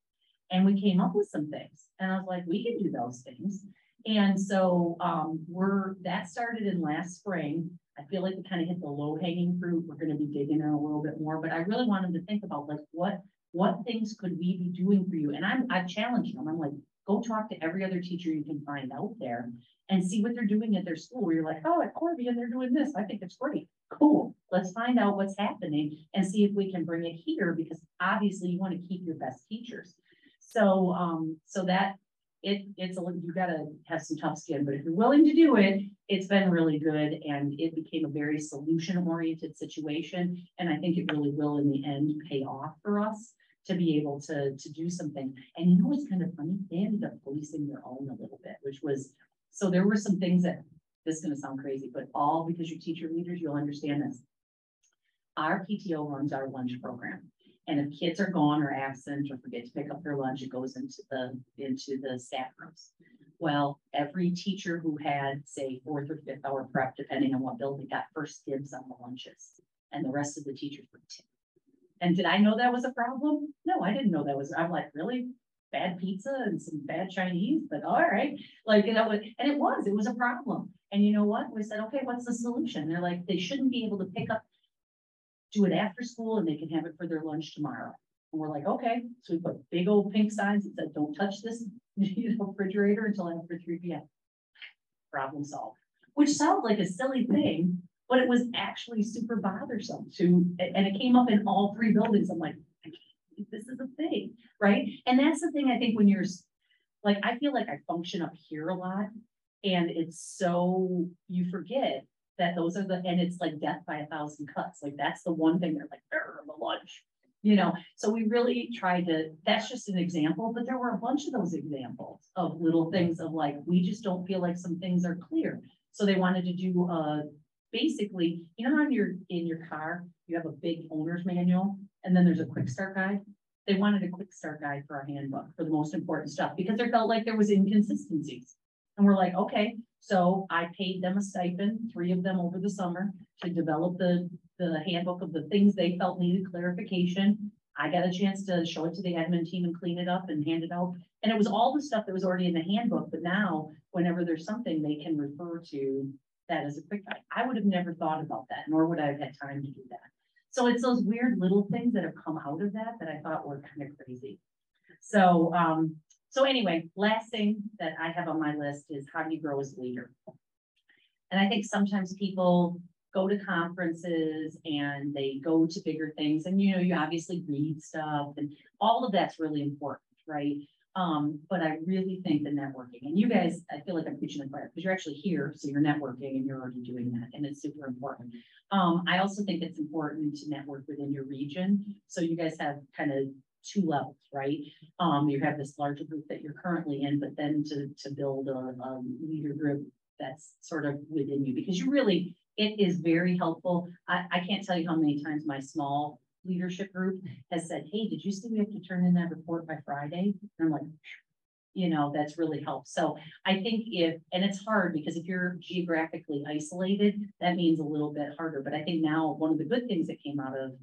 And we came up with some things and I was like, we can do those things. And so, um, we're, that started in last spring. I feel like we kind of hit the low hanging fruit. We're gonna be digging in a little bit more, but I really wanted to think about like, what, what things could we be doing for you? And I'm, I've challenged them. I'm like, go talk to every other teacher you can find out there and see what they're doing at their school where you're like, oh, at Corby and they're doing this. I think it's great. Cool. Let's find out what's happening and see if we can bring it here because obviously you want to keep your best teachers. So, um, so that it, it's a, you gotta have some tough skin, but if you're willing to do it, it's been really good and it became a very solution oriented situation. And I think it really will in the end pay off for us to be able to, to do something. And you know what's kind of funny? They ended up policing their own a little bit, which was, so there were some things that, this is gonna sound crazy, but all because you're teacher leaders, you'll understand this. Our PTO runs our lunch program. And if kids are gone or absent or forget to pick up their lunch, it goes into the, into the staff rooms. Well, every teacher who had, say, fourth or fifth hour prep, depending on what building, got first dibs on the lunches. And the rest of the teachers were tipped. And did I know that was a problem? No, I didn't know that was, I'm like, really? Bad pizza and some bad Chinese, but all right, like, you know, and it was, it was a problem. And you know what? We said, okay, what's the solution? They're like, they shouldn't be able to pick up do it after school and they can have it for their lunch tomorrow. And we're like, okay, so we put big old pink signs that said, don't touch this (laughs) you know, refrigerator until after three P M. Problem solved, which sounds like a silly thing, but it was actually super bothersome to, and it came up in all three buildings. I'm like, this is a thing, right? And that's the thing I think when you're, like, I feel like I function up here a lot and it's so, you forget that those are the, and it's like death by a thousand cuts. Like that's the one thing they're like, the lunch, you know? So we really tried to, that's just an example, but there were a bunch of those examples of little things of like, we just don't feel like some things are clear. So they wanted to do, uh, basically, you know, on your, in your car, you have a big owner's manual and then there's a quick start guide. They wanted a quick start guide for our handbook for the most important stuff because they felt like there was inconsistencies. And we're like, okay, so I paid them a stipend, three of them over the summer, to develop the, the handbook of the things they felt needed clarification. I got a chance to show it to the admin team and clean it up and hand it out. And it was all the stuff that was already in the handbook, but now whenever there's something, they can refer to that as a quick. I would have never thought about that, nor would I have had time to do that. So it's those weird little things that have come out of that that I thought were kind of crazy. So um, so anyway, last thing that I have on my list is how do you grow as a leader? And I think sometimes people go to conferences and they go to bigger things and you know, you obviously read stuff and all of that's really important, right? Um, but I really think the networking and you guys, I feel like I'm preaching the choir because you're actually here, so you're networking and you're already doing that and it's super important. Um, I also think it's important to network within your region. So you guys have kind of two levels, right? Um, you have this larger group that you're currently in, but then to, to build a, a leader group that's sort of within you, because you really, it is very helpful. I, I can't tell you how many times my small leadership group has said, hey, did you see we have to turn in that report by Friday? And I'm like, you know, that's really helped. So I think if, and it's hard because if you're geographically isolated, that means a little bit harder. But I think now one of the good things that came out of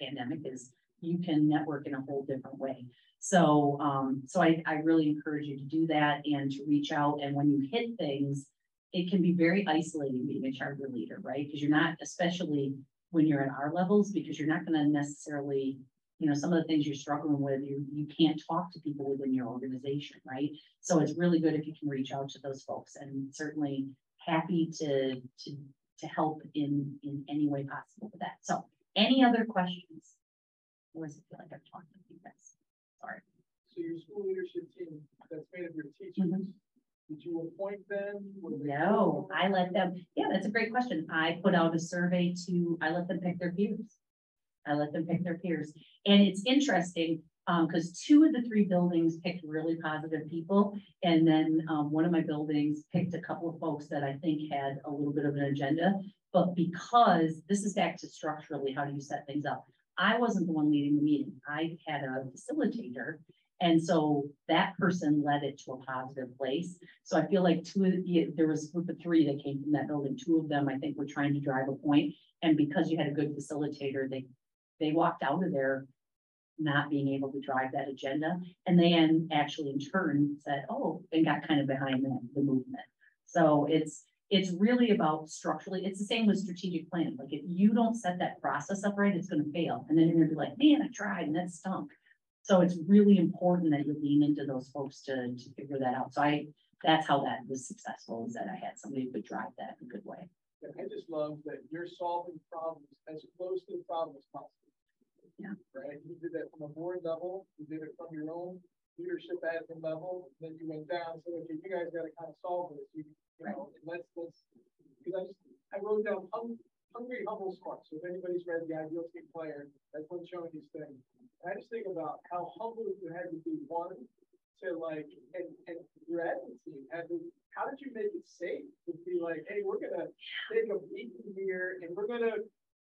pandemic is you can network in a whole different way. So, um, so I, I really encourage you to do that and to reach out. And when you hit things, it can be very isolating being a charter leader, right? Because you're not, especially when you're at our levels, because you're not going to necessarily, you know, some of the things you're struggling with, you you can't talk to people within your organization, right? So it's really good if you can reach out to those folks, and certainly happy to to to help in in any way possible with that. So, any other questions? It feel like I'm talking to you guys? Sorry. So your school leadership team that's made of your teachers, Mhm. did you appoint them? No, I let them, yeah, that's a great question. I put out a survey to, I let them pick their peers. I let them pick their peers. And it's interesting, um, because two of the three buildings picked really positive people. And then, um, one of my buildings picked a couple of folks that I think had a little bit of an agenda. But because, this is back to structurally, how do you set things up? I wasn't the one leading the meeting. I had a facilitator. And so that person led it to a positive place. So I feel like two, of the- there was a group of three that came from that building. Two of them, I think, were trying to drive a point. And because you had a good facilitator, they, they walked out of there not being able to drive that agenda. And then actually in turn said, oh, and got kind of behind the, the movement. So it's, it's really about structurally, it's the same with strategic planning. Like if you don't set that process up right, it's gonna fail. And then you're gonna be like, man, I tried and that stunk. So it's really important that you lean into those folks to, to figure that out. So I, that's how that was successful, is that I had somebody who could drive that in a good way. I just love that you're solving problems as close to the problem as possible. Yeah. Right, you did that from a board level, you did it from your own leadership admin level, then you went down, so okay, you guys gotta kind of solve this, you, you know, and let's, let's. Cause I just, I wrote down hung, hungry, humble, smart, so if anybody's read the ideal team player, that's what's showing these things. And I just think about how humble you had to be, one, to like, and, and your admin team had to, how did you make it safe? To be like, hey, we're gonna take a beating here and we're gonna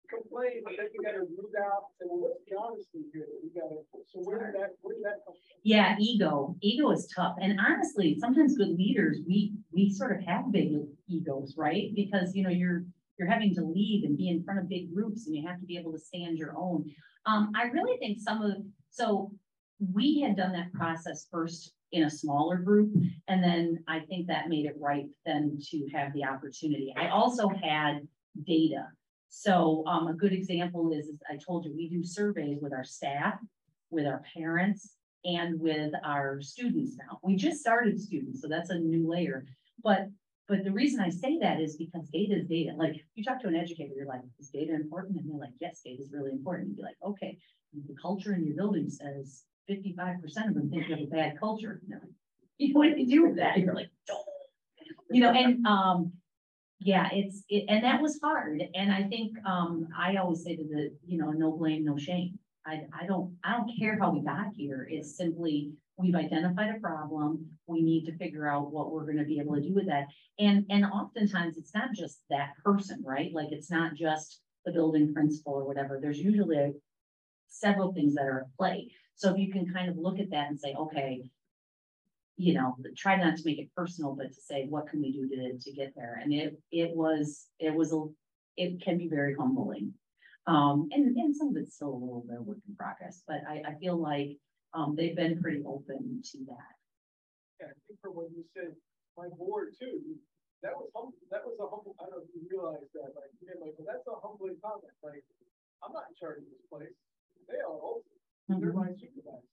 complain, but then we gotta root out, well, what's the honesty here? We gotta, so where did that, where did that come from? Yeah, ego, ego is tough. And honestly, sometimes good leaders, we, we sort of have big egos, right? Because, you know, you're, you're having to lead and be in front of big groups and you have to be able to stand your own. Um, I really think some of, so we had done that process first in a smaller group. And then I think that made it right then to have the opportunity. I also had data. So, um, a good example is, I told you, we do surveys with our staff, with our parents, and with our students now. We just started students, so that's a new layer. But, but the reason I say that is because data is data. Like, you talk to an educator, you're like, is data important? And they're like, yes, data is really important. You'd be like, okay, the culture in your building says fifty-five percent of them think you have a bad culture. And they're like, (laughs) You know, what do you do with that? You're like, "Don't." you know, and, um, yeah, it's, it, and that was hard. And I think, um, I always say to the, you know, no blame, no shame. I, I don't, I don't care how we got here. It's simply, we've identified a problem. We need to figure out what we're gonna be able to do with that. And, and oftentimes it's not just that person, right? Like, it's not just the building principal or whatever. There's usually several things that are at play. So if you can kind of look at that and say, okay, you know, try not to make it personal, but to say, what can we do to, to get there? And it, it was, it was, a it can be very humbling. Um, and, and some of it's still a little bit of work in progress, but I, I feel like, um, they've been pretty open to that. Yeah, I think for when you said my board too, that was hum, that was a humble, I don't know if you realize that, like, you're like, well, that's a humbling comment, like, I'm not in charge of this place. They are also, they're my supervisors.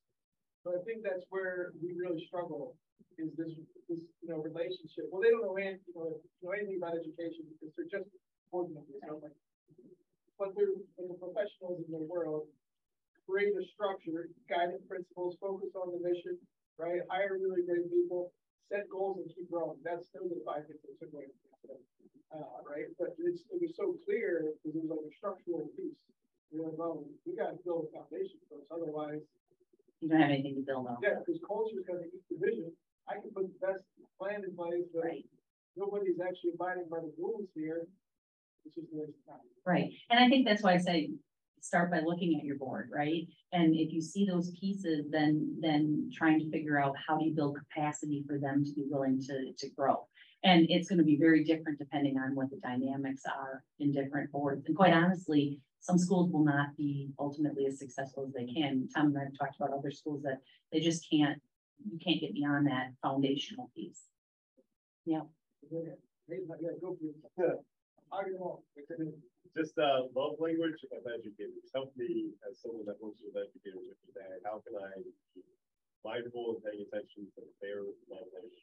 So I think that's where we really struggle, is this, this, you know, relationship. Well, they don't know any, you know, know anything about education because they're just board members, so like. But they're, they're professionals in their world, create a structure, guiding principles, focus on the mission, right? Hire really great people, set goals and keep growing. That's still the five things that took away. Uh, right, but it's, it was so clear, because it was like a structural piece. You know, well, we gotta build a foundation first, otherwise, You don't have anything to build on. yeah, because culture is gonna eat the vision. I can put the best plan in place, but Right. nobody's actually abiding by the rules here. It's just waste of time. Right, and I think that's why I say, start by looking at your board, right? And if you see those pieces, then, then trying to figure out how do you build capacity for them to be willing to, to grow. And it's gonna be very different depending on what the dynamics are in different boards. And quite honestly, some schools will not be ultimately as successful as they can. Tom and I have talked about other schools that they just can't, you can't get beyond that foundational piece. Yeah, hey, yeah, go for it. Yeah. I don't know. Just uh, love language of educators. Help me as someone that works with educators every day. How can I be mindful and paying attention to their love language?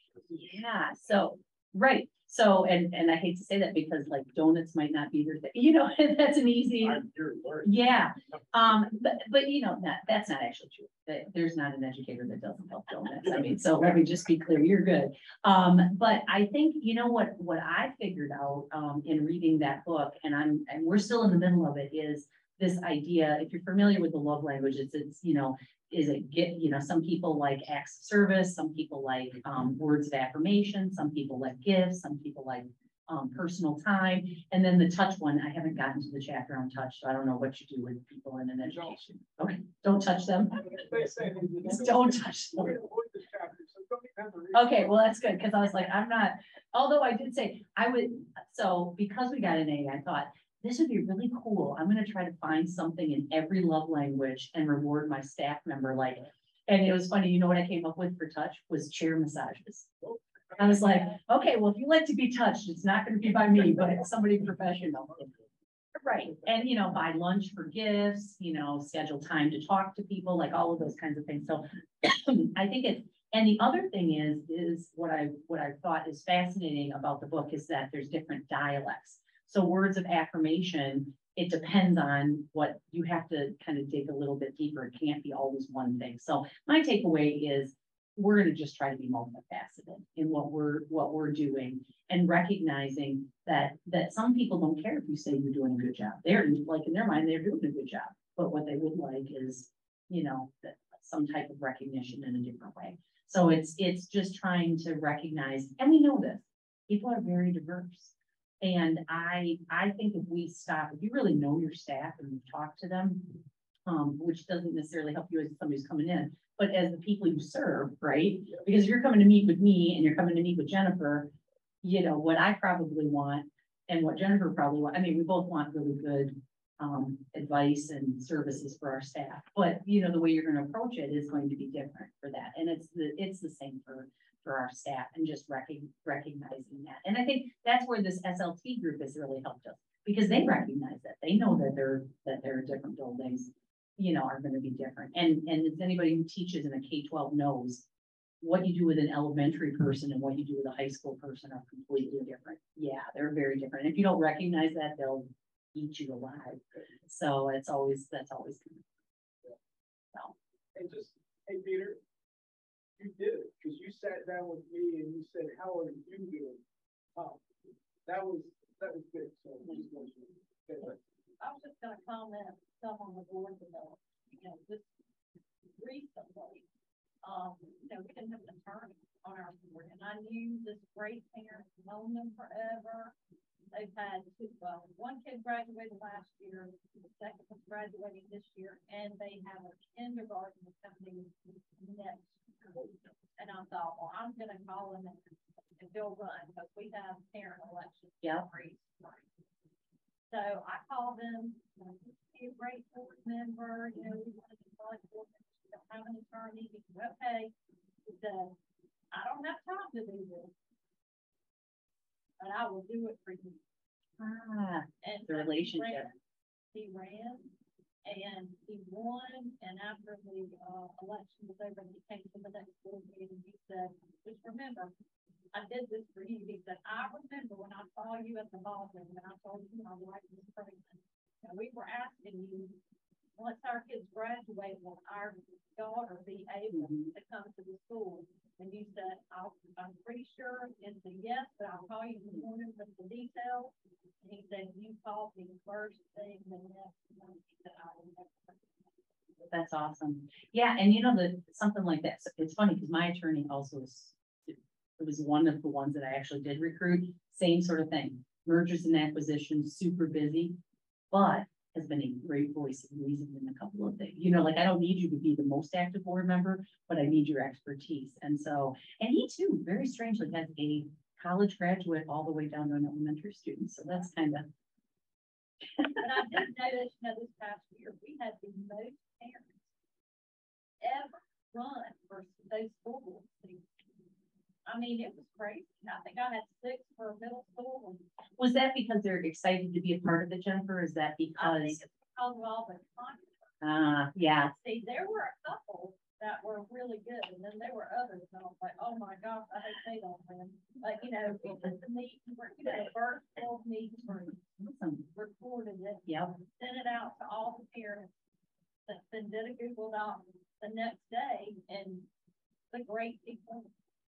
Yeah, so, right, so, and, and I hate to say that because like donuts might not be their thing, you know, (laughs) that's an easy, I'm here to learn. yeah. Um, but, but you know, that, that's not actually true, that there's not an educator that doesn't help donuts, I mean, so let me just be clear, you're good. Um, but I think, you know what, what I figured out, um, in reading that book, and I'm, and we're still in the middle of it, is this idea, if you're familiar with the love language, it's, it's, you know, is it get, you know, some people like acts of service, some people like, um, words of affirmation, some people like gifts, some people like, um, personal time. And then the touch one, I haven't gotten to the chapter on touch, so I don't know what you do with people in an education. Okay, don't touch them. They say they did- Just don't touch them. gonna avoid this chapter, so don't even have to read it. Okay, well, that's good, because I was like, I'm not, although I did say, I would, so because we got an A, I thought, this would be really cool. I'm gonna try to find something in every love language and reward my staff member like. it. And it was funny, you know what I came up with for touch was chair massages. I was like, okay, well, if you like to be touched, it's not gonna be by me, but somebody professional. Right, and you know, buy lunch for gifts, you know, schedule time to talk to people, like all of those kinds of things. So (clears throat) I think it's, and the other thing is, is what I, what I thought is fascinating about the book is that there's different dialects. So words of affirmation, it depends on what, you have to kind of dig a little bit deeper. It can't be always one thing. So my takeaway is we're gonna just try to be multifaceted in what we're, what we're doing and recognizing that, that some people don't care if you say you're doing a good job. They're like, in their mind, they're doing a good job, but what they would like is, you know, some type of recognition in a different way. So it's, it's just trying to recognize, and we know this, people are very diverse. And I, I think if we stop, if you really know your staff and you talk to them, um, which doesn't necessarily help you as somebody who's coming in, but as the people you serve, right? Because if you're coming to meet with me and you're coming to meet with Jennifer, you know, what I probably want and what Jennifer probably want, I mean, we both want really good um, advice and services for our staff, but you know, the way you're gonna approach it is going to be different for that. And it's the, it's the same for, for our staff and just recog- recognizing that. And I think that's where this SLT group has really helped us because they recognize that. They know that they're, that there are different buildings, you know, are gonna be different. And, and as anybody who teaches in a K twelve knows, what you do with an elementary person and what you do with a high school person are completely different. Yeah, they're very different. If you don't recognize that, they'll eat you alive. So it's always, that's always. So, And just, hey, Peter, you did it, because you sat down with me and you said, how are you doing? Um, that was, that was good, so. Wanted to. I was just gonna comment some on the board development, you know, just recently. Um, you know, we didn't have an attorney on our board and I knew this great parent, known them forever. They've had two, well, one kid graduated last year, the second one's graduating this year, and they have a kindergarten coming next. And I thought, well, I'm gonna call them and, and go run, because we have parent elections. Yeah. every spring. So I called them, be a great board member, you know, we wanted to select board members, we don't have an attorney, he said, okay. He I don't have time to do this. But I will do it for you. ah, And the so he relationship. ran- He ran and he won, and after the, uh, election was over, he came to the next board meeting, he said, just remember, I did this for you, he said, I remember when I saw you at the ballroom, and I told you my wife was pregnant. And we were asking you, once our kids graduate, will our daughter be able Mhm. to come to the school? And you said, I'll, I'm pretty sure it's a yes, but I'll call you in the morning with the details. And he said, you called me first thing the next morning, he said, I will never. That's awesome. Yeah, and you know, the, something like that, so it's funny, because my attorney also is, it was one of the ones that I actually did recruit, same sort of thing. Mergers and acquisitions, super busy, but has been a great voice of reason in a couple of things. You know, like, I don't need you to be the most active board member, but I need your expertise. And so, and he too, very strangely, has a college graduate all the way down to an elementary student, so that's kind of, But I did notice, you know, this past year, we had the most parents ever run for those school board seats. I mean, it was crazy. I think I had six for middle school was that because they're excited to be a part of it, Jennifer? Is that because, because of all the content. ah, yeah, See, there were a couple that were really good, and then there were others, and I was like, oh my gosh, I hope they don't win. Like, you know, we took the meet, you know, the first twelve were awesome, recorded it, yep. sent it out to all the parents. That then did a Google Doc the next day, and the great people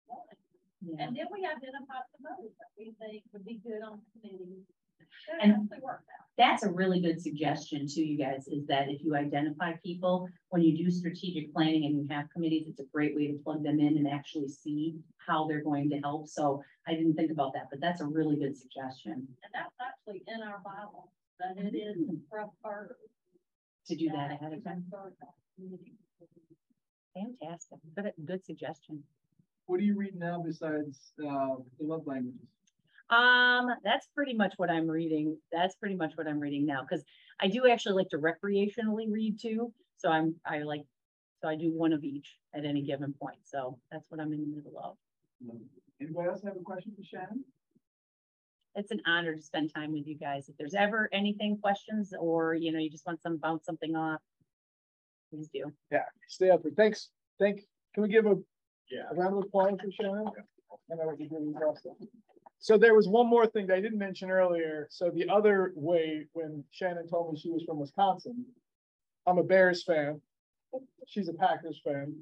won. Yeah, And then we identify some others that we think would be good on the committee. And- actually worked out. That's a really good suggestion to you guys, is that if you identify people, when you do strategic planning and you have committees, it's a great way to plug them in and actually see how they're going to help. So I didn't think about that, but that's a really good suggestion And that's actually in our bylaw, that it is mm-hmm. for part. to do that ahead of time. time. Fantastic. Good, good suggestion. What are you reading now besides, uh, the love languages? Um, that's pretty much what I'm reading. That's pretty much what I'm reading now, because I do actually like to recreationally read too. So I'm, I like, so I do one of each at any given point. So that's what I'm in the middle of. Anybody else have a question for Shannon? It's an honor to spend time with you guys. If there's ever anything, questions, or, you know, you just want some, bounce something off, please do. Yeah, stay up there. Thanks. Thank, can we give a Yeah. a round of applause for Shannon? And I would be doing the rest of it. So there was one more thing that I didn't mention earlier. So the other way, when Shannon told me she was from Wisconsin, I'm a Bears fan. She's a Packers fan.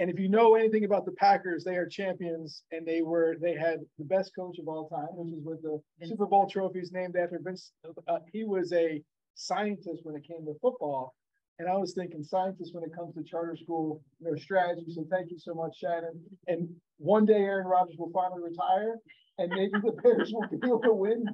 And if you know anything about the Packers, they are champions and they were, they had the best coach of all time, which is with the Super Bowl trophies named after Vince. Uh, he was a scientist when it came to football. And I was thinking scientists when it comes to charter school, their strategy. So thank you so much, Shannon. And one day Aaron Rodgers will finally retire and maybe the (laughs) Bears will be able to win,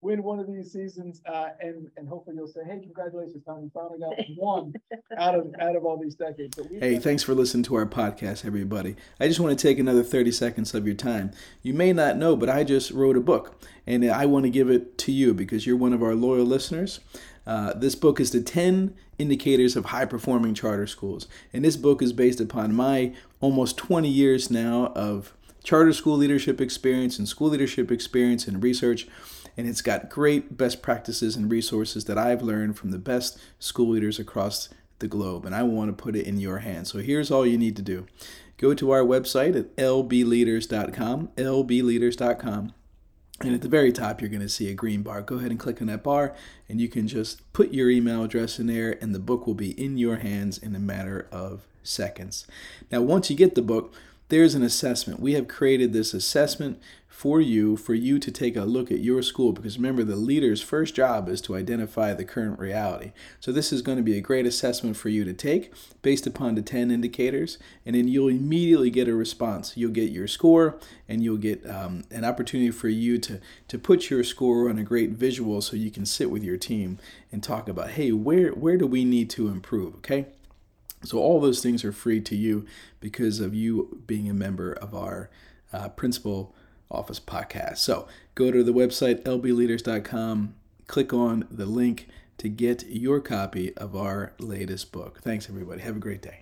win one of these seasons. Uh, and, and hopefully you'll say, hey, congratulations, Tom, you finally got (laughs) one out of, out of all these decades. But we- Hey, thanks for listening to our podcast, everybody. I just want to take another 30 seconds of your time. You may not know, but I just wrote a book, and I want to give it to you because you're one of our loyal listeners. Uh, this book is the 10 indicators of high performing charter schools. And this book is based upon my almost 20 years now of charter school leadership experience and school leadership experience and research. And it's got great best practices and resources that I've learned from the best school leaders across the globe. And I want to put it in your hands. So here's all you need to do go to our website at lbleaders.com, lbleaders.com. And at the very top, you're going to see a green bar. Go ahead and click on that bar, and you can just put your email address in there, and the book will be in your hands in a matter of seconds. Now, once you get the book, there's an assessment. We have created this assessment for you, for you to take a look at your school, because remember, the leader's first job is to identify the current reality. So, this is going to be a great assessment for you to take based upon the 10 indicators, and then you'll immediately get a response. You'll get your score, and you'll get um, an opportunity for you to, to put your score on a great visual so you can sit with your team and talk about, hey, where, where do we need to improve? Okay. So all those things are free to you because of you being a member of our uh, principal office podcast. So go to the website lbleaders.com, click on the link to get your copy of our latest book. Thanks everybody. Have a great day.